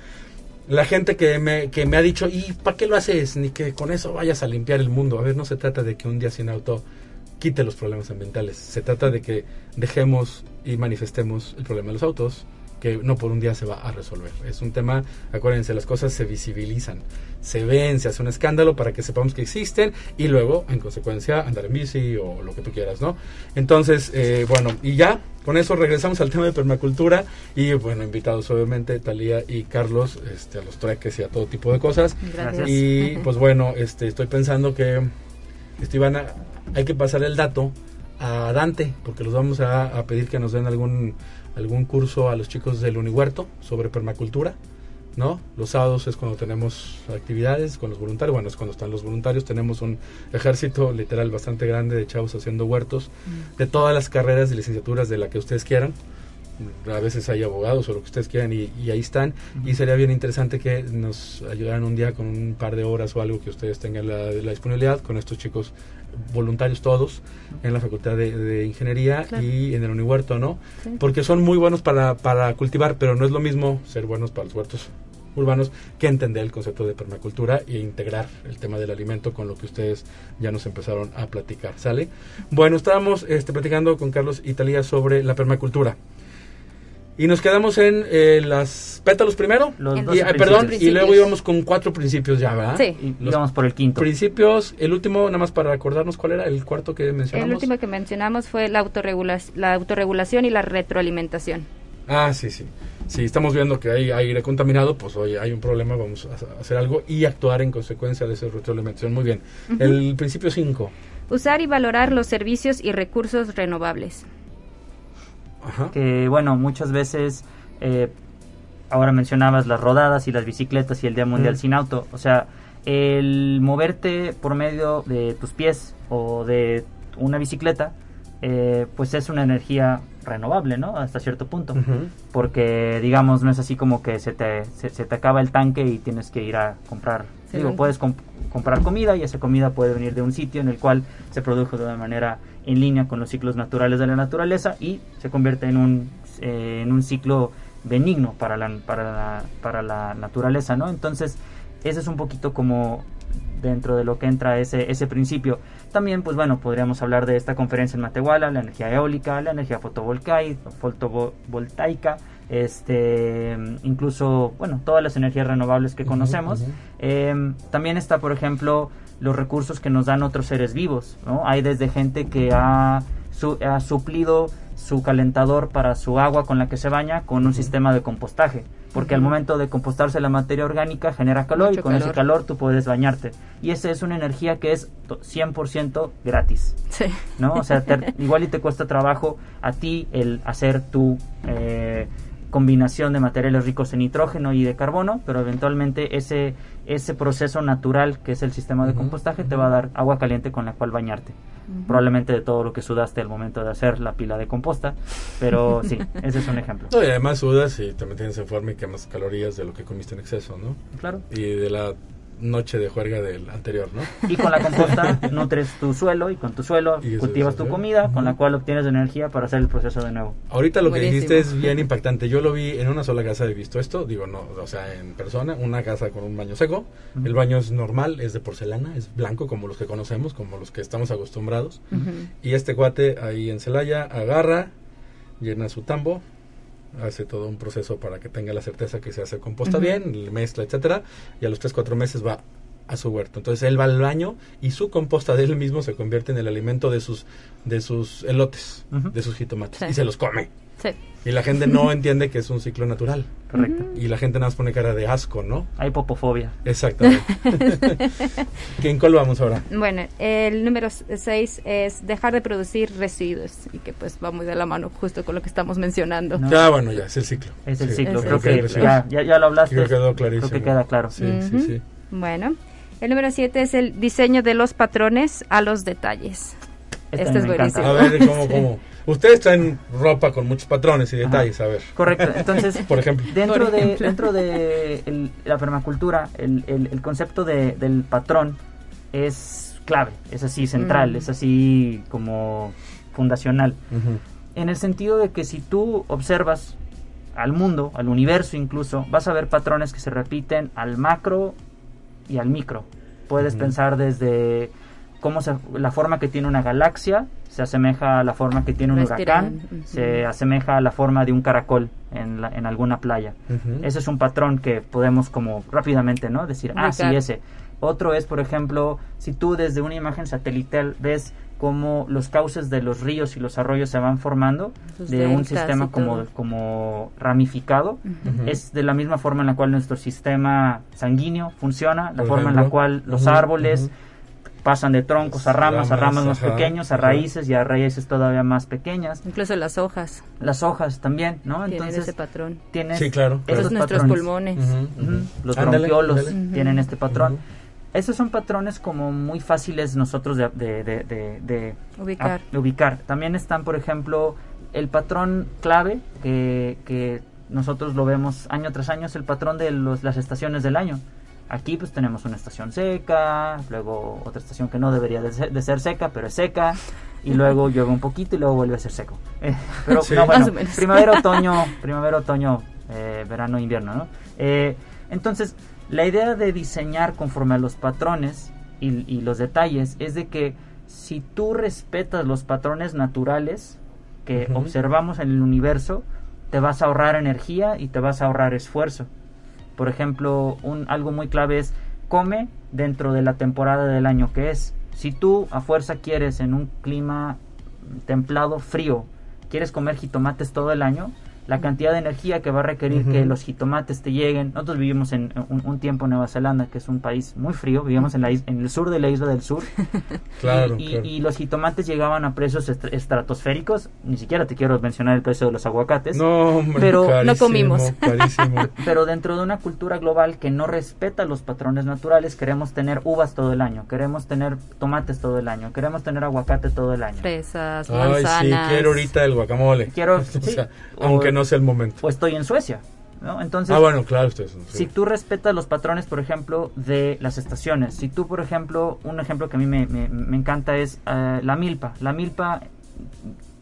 La gente que me, que me ha dicho, ¿y para qué lo haces? Ni que con eso vayas a limpiar el mundo. A ver, no se trata de que un día sin auto quite los problemas ambientales. Se trata de que dejemos y manifestemos el problema de los autos, que no por un día se va a resolver. Es un tema, acuérdense, las cosas se visibilizan, se ven, se hace un escándalo para que sepamos que existen y luego, en consecuencia, andar en bici o lo que tú quieras, ¿no? Entonces, eh, bueno, y ya, con eso regresamos al tema de permacultura y, bueno, invitados obviamente, Talía y Carlos, este, a los treques y a todo tipo de cosas. Gracias. Y, pues bueno, este, estoy pensando que, este, Ivana, hay que pasar el dato a Dante, porque los vamos a, a pedir que nos den algún algún curso a los chicos del Unihuerto sobre permacultura, ¿no? Los sábados es cuando tenemos actividades con los voluntarios, bueno, es cuando están los voluntarios, tenemos un ejército literal bastante grande de chavos haciendo huertos, de todas las carreras y licenciaturas de la que ustedes quieran, a veces hay abogados o lo que ustedes quieran y, y ahí están. Y sería bien interesante que nos ayudaran un día con un par de horas o algo que ustedes tengan la, la disponibilidad con estos chicos voluntarios todos en la facultad de, de ingeniería Claro. y en el unihuerto no Sí. porque son muy buenos para, para cultivar pero no es lo mismo ser buenos para los huertos urbanos que entender el concepto de permacultura e integrar el tema del alimento con lo que ustedes ya nos empezaron a platicar sale bueno estábamos este, platicando con Carlos Italia sobre la permacultura y nos quedamos en eh, las pétalos primero. Los Y, ah, perdón, y luego íbamos con cuatro principios ya, ¿verdad? Sí. Y vamos por el quinto. Principios, el último, nada más para recordarnos cuál era el cuarto que mencionamos. El último que mencionamos fue la, autorregula- la autorregulación y la retroalimentación. Ah, sí, sí. Si estamos viendo que hay aire contaminado, pues oye, hay un problema, vamos a hacer algo y actuar en consecuencia de esa retroalimentación. Muy bien. El principio 5. Usar y valorar los servicios y recursos renovables. Ajá. que bueno, muchas veces, eh, ahora mencionabas las rodadas y las bicicletas y el Día Mundial Mm. sin auto, o sea, el moverte por medio de tus pies o de una bicicleta, eh, pues es una energía renovable, ¿no? Hasta cierto punto. Porque, digamos, no es así como que se te, se, se te acaba el tanque y tienes que ir a comprar. Sí, Digo, puedes comp- comprar comida y esa comida puede venir de un sitio en el cual se produjo de una manera en línea con los ciclos naturales de la naturaleza y se convierte en un, eh, en un ciclo benigno para la, para, la, para la naturaleza, ¿no? Entonces, ese es un poquito como dentro de lo que entra ese, ese principio. También, pues bueno, podríamos hablar de esta conferencia en Matehuala, la energía eólica, la energía fotovoltaica, fotovoltaica este, incluso, bueno, todas las energías renovables que Ujú, conocemos. ujú. Eh, también está, por ejemplo, los recursos que nos dan otros seres vivos, ¿no? Hay desde gente que ha, su- ha suplido su calentador para su agua con la que se baña con un sistema de compostaje, porque al momento de compostarse la materia orgánica genera calor Mucho y con ese calor. calor tú puedes bañarte. Y esa es una energía que es to- 100% gratis. Sí. ¿no? O sea, te- igual y te cuesta trabajo a ti el hacer tu eh, combinación de materiales ricos en nitrógeno y de carbono, pero eventualmente ese, ese proceso natural que es el sistema de compostaje te va a dar agua caliente con la cual bañarte. Probablemente de todo lo que sudaste al momento de hacer la pila de composta, pero sí, ese es un ejemplo. No, y además sudas y te mantienes en forma y quemas calorías de lo que comiste en exceso, ¿no? Claro. Y de la noche de juerga del anterior, ¿no? Y con la composta nutres tu suelo y con tu suelo Y cultivas tu comida, con la cual obtienes energía para hacer el proceso de nuevo. Ahorita lo que Buenísimo. dijiste es bien impactante. Yo lo vi en una sola casa, he visto esto, digo, no, o sea, en persona, una casa con un baño seco. Ujú. El baño es normal, es de porcelana, es blanco como los que conocemos, como los que estamos acostumbrados. Ujú. Y este cuate ahí en Celaya agarra, llena su tambo, hace todo un proceso para que tenga la certeza que se hace composta Ujú. bien, le mezcla, etcétera, y a los 3 4 meses va a su huerto. Entonces él va al baño y su composta de él mismo se convierte en el alimento de sus de sus elotes, de sus jitomates Sí. y se los come. Sí. Y la gente no entiende que es un ciclo natural. Correcto. Y la gente nada más pone cara de asco, ¿no? Hay popofobia. Exactamente. ¿Que ¿En cuál vamos ahora? Bueno, el número 6 es dejar de producir residuos y que pues va muy de la mano justo con lo que estamos mencionando. No. Ya, bueno, ya, es el ciclo. Es el Sí, ciclo. Creo que ya, ya, ya lo hablaste. Creo que quedó clarísimo. Creo que queda claro. Sí, sí, sí. Bueno, el número 7 es el diseño de los patrones a los detalles. Este Este es encanta. A buenísimo. ver, ¿cómo, Sí. cómo? Ustedes traen ropa con muchos patrones y detalles, a ver. Correcto. Entonces, Por ejemplo. dentro Por de dentro de el- la permacultura, el, el- el concepto de- del patrón es clave, es así central, Mm. es así como fundacional. En el sentido de que si tú observas al mundo, al universo incluso, vas a ver patrones que se repiten al macro y al micro. Puedes pensar desde cómo se, la forma que tiene una galaxia se asemeja a la forma que tiene un huracán, se asemeja a la forma de un caracol en, la- en alguna playa. Ujú. Ese es un patrón que podemos como rápidamente, ¿no? Decir, ah, sí, ese. Otro es, por ejemplo, si tú desde una imagen satelital ves cómo los cauces de los ríos y los arroyos se van formando Sus de un sistema como, como ramificado, es de la misma forma en la cual nuestro sistema sanguíneo funciona, la Por forma en la cual los árboles. Pasan de troncos a ramas, a Ramas, más ajá, pequeños, a ajá. raíces y a raíces todavía más pequeñas. Incluso las hojas Las hojas también, ¿no? tienen Entonces ese patrón. tienes Sí, claro, claro. esos Esos nuestros patrones. pulmones. Ujú. Los Ándale, bronquiolos ándale. Tienen este patrón. Esos son patrones como muy fáciles nosotros de, de- de- de- de Ubicar. a- de ubicar. También están, por ejemplo, el patrón clave que, que nosotros lo vemos año tras año, es el patrón de los, las estaciones del año. Aquí pues tenemos una estación seca, luego otra estación que no debería de ser, de ser seca, pero es seca, y luego llueve un poquito y luego vuelve a ser seco. Eh, pero Sí. no, bueno, primavera, otoño, primavera, otoño, eh, verano, invierno, ¿no? Eh, entonces, la idea de diseñar conforme a los patrones y, y los detalles es de que si tú respetas los patrones naturales que observamos en el universo, te vas a ahorrar energía y te vas a ahorrar esfuerzo. Por ejemplo, un, algo muy clave es come dentro de la temporada del año que es. Si tú a fuerza quieres en un clima templado, frío, quieres comer jitomates todo el año, la cantidad de energía que va a requerir que los jitomates te lleguen. Nosotros vivimos en un, un tiempo en Nueva Zelanda, que es un país muy frío, vivíamos en, la is- en el sur de la isla del sur, Claro, y, y- claro. y los jitomates llegaban a precios est- estratosféricos, ni siquiera te quiero mencionar el precio de los aguacates, No, hombre, pero- carísimo, no comimos. Carísimo. pero dentro de una cultura global que no respeta los patrones naturales, queremos tener uvas todo el año, queremos tener tomates todo el año, queremos tener aguacate todo el año. Fresas, Ay, manzanas. sí, quiero ahorita el guacamole. Quiero- O sí, sea, o- no sea el momento. O estoy en Suecia, ¿no? Entonces, ah, bueno, claro, ustedes. sí. si tú respetas los patrones, por ejemplo, de las estaciones, si tú, por ejemplo, un ejemplo que a mí me, me- me encanta es eh, la milpa. La milpa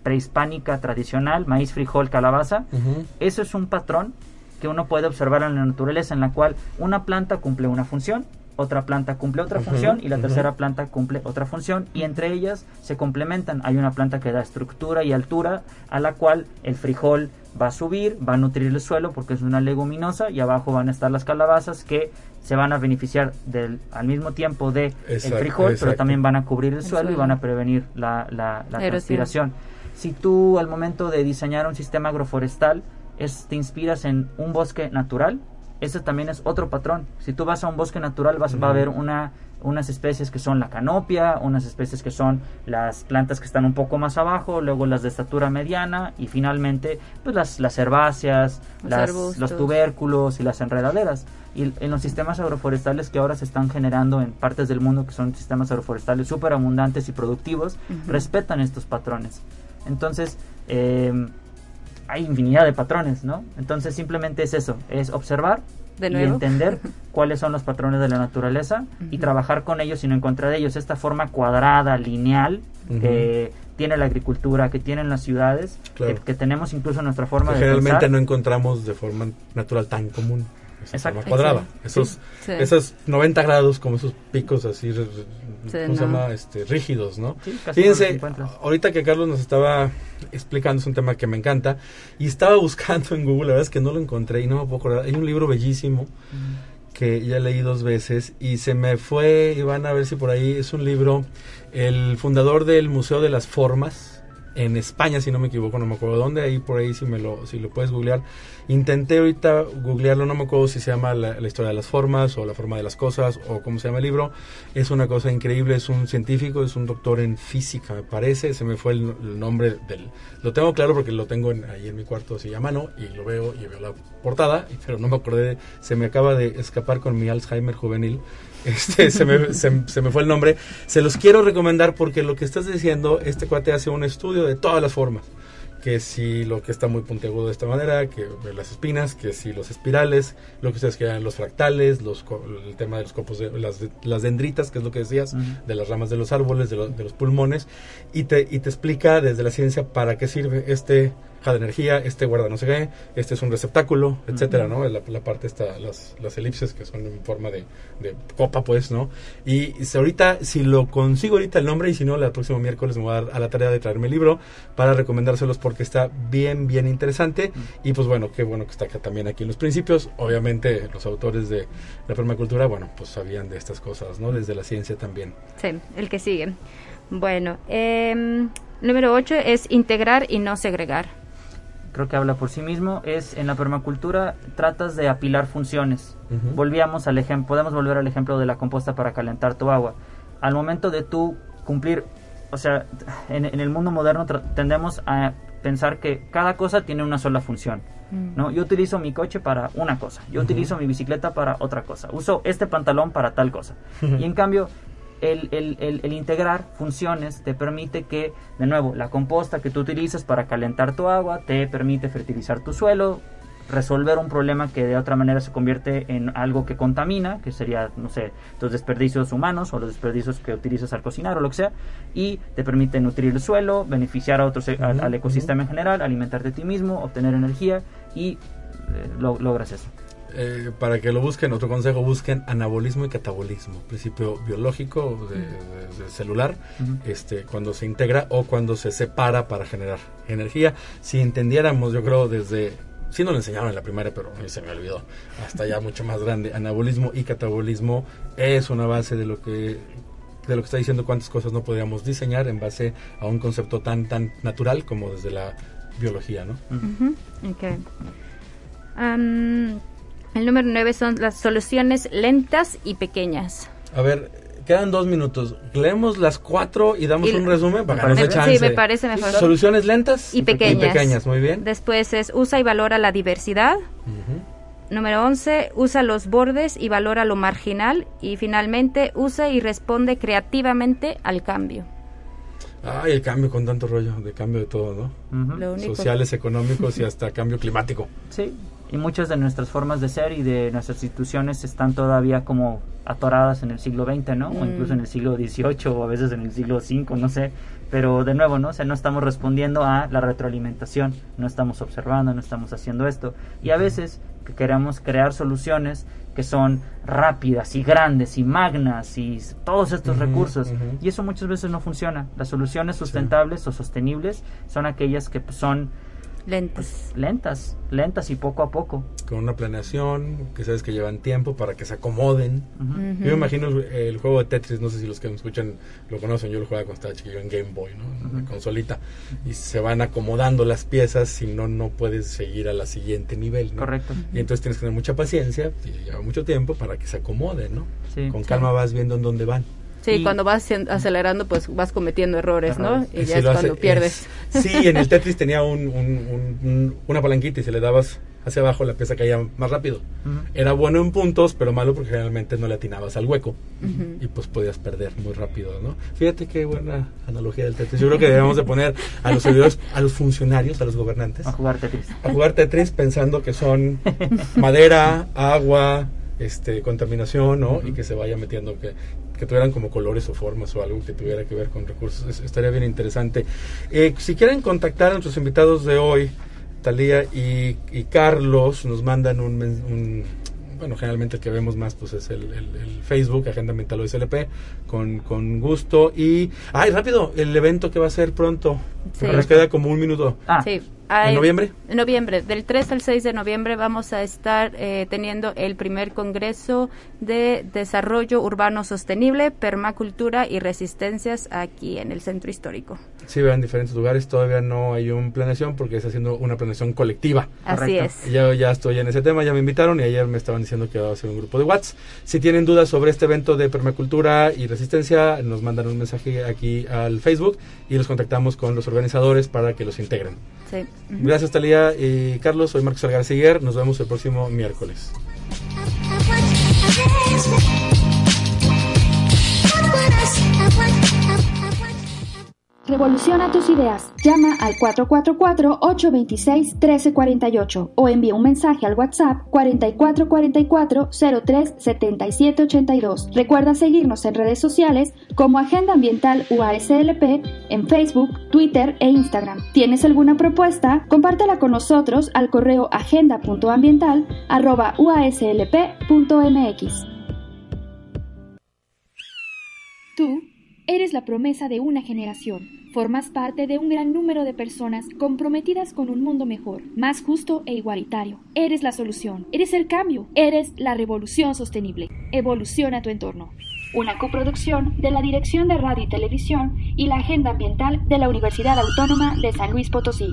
prehispánica tradicional, maíz, frijol, calabaza, Ujú. eso es un patrón que uno puede observar en la naturaleza en la cual una planta cumple una función, otra planta cumple otra función y la tercera planta cumple otra función y entre ellas se complementan. Hay una planta que da estructura y altura a la cual el frijol va a subir, va a nutrir el suelo porque es una leguminosa y abajo van a estar las calabazas que se van a beneficiar del, al mismo tiempo de el Exacto, frijol, pero también van a cubrir el, El suelo, y van a prevenir la, la, transpiración. Si tú al momento de diseñar un sistema agroforestal es, te inspiras en un bosque natural, ese también es otro patrón. Si tú vas a un bosque natural vas, va a haber una, unas especies que son la canopia, unas especies que son las plantas que están un poco más abajo, luego las de estatura mediana y finalmente pues las, las herbáceas, Los las- los tubérculos y las enredaderas. Y en los sistemas agroforestales que ahora se están generando en partes del mundo, que son sistemas agroforestales súper abundantes y productivos, Ujú. respetan estos patrones. Entonces, eh, hay infinidad de patrones, ¿no? Entonces simplemente es eso, es observar De y entender cuáles son los patrones de la naturaleza y trabajar con ellos y no en contra de ellos. Esta forma cuadrada, lineal, que tiene la agricultura, que tienen las ciudades, Claro. que, que tenemos incluso nuestra forma Que de generalmente pensar. no encontramos de forma natural tan común. Esa Exacto. forma cuadrada. Sí. Esos, Sí. esos 90 grados, como esos picos así, Sí, ¿cómo se llama? Este, rígidos, ¿no? Fíjense, ahorita que Carlos nos estaba explicando, es un tema que me encanta, y estaba buscando en Google, la verdad es que no lo encontré y no me puedo acordar. Hay un libro bellísimo que ya leí dos veces y se me fue, y van a ver si por ahí es un libro, el fundador del Museo de las Formas, en España, si no me equivoco, no me acuerdo dónde, ahí por ahí si me lo, si lo puedes googlear. Intenté ahorita googlearlo, no me acuerdo si se llama la, la historia de las formas o la forma de las cosas o cómo se llama el libro. Es una cosa increíble, es un científico, es un doctor en física, me parece, se me fue el, el nombre del... Lo tengo claro porque lo tengo en- ahí en mi cuarto así a mano y lo veo y veo la portada, pero no me acordé, se me acaba de escapar con mi Alzheimer juvenil. Este, se, me, se, se me fue el nombre. Se los quiero recomendar porque lo que estás diciendo, este cuate hace un estudio de todas las formas. Que si lo que está muy puntiagudo de esta manera, que las espinas, que si los espirales, lo que ustedes quieran, los fractales, los, el tema de los copos, de, las, las dendritas, que es lo que decías, de las ramas de los árboles, de, lo- de los pulmones, y te, y te explica desde la ciencia para qué sirve este ja de energía, este guarda no sé qué, este es un receptáculo, etcétera, ¿no? La, la parte está, las, las elipses que son en forma de, de copa, pues, ¿no? Y si ahorita, si lo consigo ahorita el nombre, y si no, el próximo miércoles me voy a dar a la tarea de traerme el libro para recomendárselos porque está bien, bien interesante. Y pues bueno, qué bueno que está acá también aquí en los principios. Obviamente, los autores de la permacultura, bueno, pues sabían de estas cosas, ¿no? Desde la ciencia también. Sí, el que sigue. Bueno, em, número 8 es integrar y no segregar. Creo que habla por sí mismo, es en la permacultura tratas de apilar funciones. Ujú. Volvíamos al ejemplo, podemos volver al ejemplo de la composta para calentar tu agua. Al momento de tú cumplir, o sea, en, en el mundo moderno tra- tendemos a pensar que cada cosa tiene una sola función. ¿no? Yo utilizo mi coche para una cosa, yo utilizo mi bicicleta para otra cosa, uso este pantalón para tal cosa. Y en cambio, el, el- el- el integrar funciones te permite que, de nuevo, la composta que tú utilizas para calentar tu agua te permite fertilizar tu suelo, resolver un problema que de otra manera se convierte en algo que contamina, que sería, no sé, tus desperdicios humanos o los desperdicios que utilizas al cocinar o lo que sea, y te permite nutrir el suelo, beneficiar a otros, al, ecosistema en general, alimentarte a ti mismo, obtener energía y eh, lo- logras eso. Eh, para que lo busquen, otro consejo, busquen anabolismo y catabolismo, principio biológico de, de- de celular, este, cuando se integra o cuando se separa para generar energía. Si entendiéramos, yo creo, desde, sí nos lo enseñaron en la primaria, pero a mí se me olvidó, hasta ya mucho más grande, anabolismo y catabolismo es una base de lo que de lo que está diciendo cuántas cosas no podríamos diseñar en base a un concepto tan tan natural como desde la biología, ¿no? Ujú, ok. Am, el número 9 son las soluciones lentas y pequeñas. A ver, quedan dos minutos. Leemos las cuatro y damos Y- un resumen para que Me- nos dé sí, chance. me parece mejor. Soluciones lentas Y pequeñas. Y pequeñas, muy bien. Después es usa y valora la diversidad. Número 11, usa los bordes y valora lo marginal. Y finalmente, usa y responde creativamente al cambio. Ay, el cambio con tanto rollo, de cambio de todo, ¿no? Lo único- Sociales, económicos y hasta cambio climático. Sí, y muchas de nuestras formas de ser y de nuestras instituciones están todavía como atoradas en el siglo XX, ¿no? O incluso en el siglo XVIII o a veces en el siglo V, no sé. Pero de nuevo, ¿no? O sea, no estamos respondiendo a la retroalimentación, no estamos observando, no estamos haciendo esto. Y a veces que queremos crear soluciones que son rápidas y grandes y magnas y todos estos recursos. Y eso muchas veces no funciona. Las soluciones sustentables o sostenibles son aquellas que son Lentas. lentas, lentas y poco a poco. Con una planeación, que sabes que llevan tiempo para que se acomoden. Yo me imagino el, el juego de Tetris, no sé si los que me escuchan lo conocen, yo lo jugaba cuando estaba chiquillo en Game Boy, ¿no? En la consolita. Y se van acomodando las piezas, si no, no puedes seguir a la siguiente nivel, ¿no? Correcto. Y entonces tienes que tener mucha paciencia, y lleva mucho tiempo para que se acomoden, ¿no? Sí. Con calma vas viendo en dónde van. Sí, Y- cuando vas acelerando, pues vas cometiendo errores, ¿no? Y ya es cuando hace- pierdes. es- sí, en el Tetris tenía un, un- un- un- una palanquita y si le dabas hacia abajo la pieza caía más rápido. Era bueno en puntos, pero malo porque generalmente no le atinabas al hueco y pues podías perder muy rápido, ¿no? Fíjate qué buena analogía del Tetris. Yo creo que debemos de poner a los servidores, a los funcionarios, a los gobernantes, A jugar Tetris. a jugar Tetris pensando que son madera, agua, este, contaminación, ¿no? Y que se vaya metiendo, que, que tuvieran como colores o formas o algo que tuviera que ver con recursos. estaría bien interesante. Eh, si quieren contactar a nuestros invitados de hoy, Talía y, Carlos, nos mandan un, bueno, generalmente el que vemos más pues es el, Facebook, Agenda Ambiental OSLP, con, con gusto. Y, ay, rápido, el evento que va a ser pronto. Nos queda como un minuto. Ah. Sí. ¿En noviembre? En noviembre, del 3 al 6 de noviembre vamos a estar eh, teniendo el primer Congreso de Desarrollo Urbano Sostenible, Permacultura y Resistencias aquí en el Centro Histórico. Sí, vean diferentes lugares, todavía no hay una planeación porque está haciendo una planeación colectiva. Así es. Ya, ya estoy en ese tema, ya me invitaron y ayer me estaban diciendo que va a ser un grupo de WhatsApp. Si tienen dudas sobre este evento de permacultura y resistencia, nos mandan un mensaje aquí al Facebook y los contactamos con los organizadores para que los integren. Gracias, Talía y Carlos. Soy Marcos Algarciguer. Nos vemos el próximo miércoles. Revoluciona tus ideas. Llama al 444-826-1348 o envía un mensaje al WhatsApp 4444-037782. Recuerda seguirnos en redes sociales como Agenda Ambiental UASLP en Facebook, Twitter e Instagram. ¿Tienes alguna propuesta? Compártela con nosotros al correo agenda.ambiental.uaslp.mx. Tú eres la promesa de una generación Formas parte de un gran número de personas comprometidas con un mundo mejor, más justo e igualitario. Eres la solución, eres el cambio, eres la revolución sostenible. Evoluciona tu entorno. Una coproducción de la Dirección de Radio y Televisión y la Agenda Ambiental de la Universidad Autónoma de San Luis Potosí.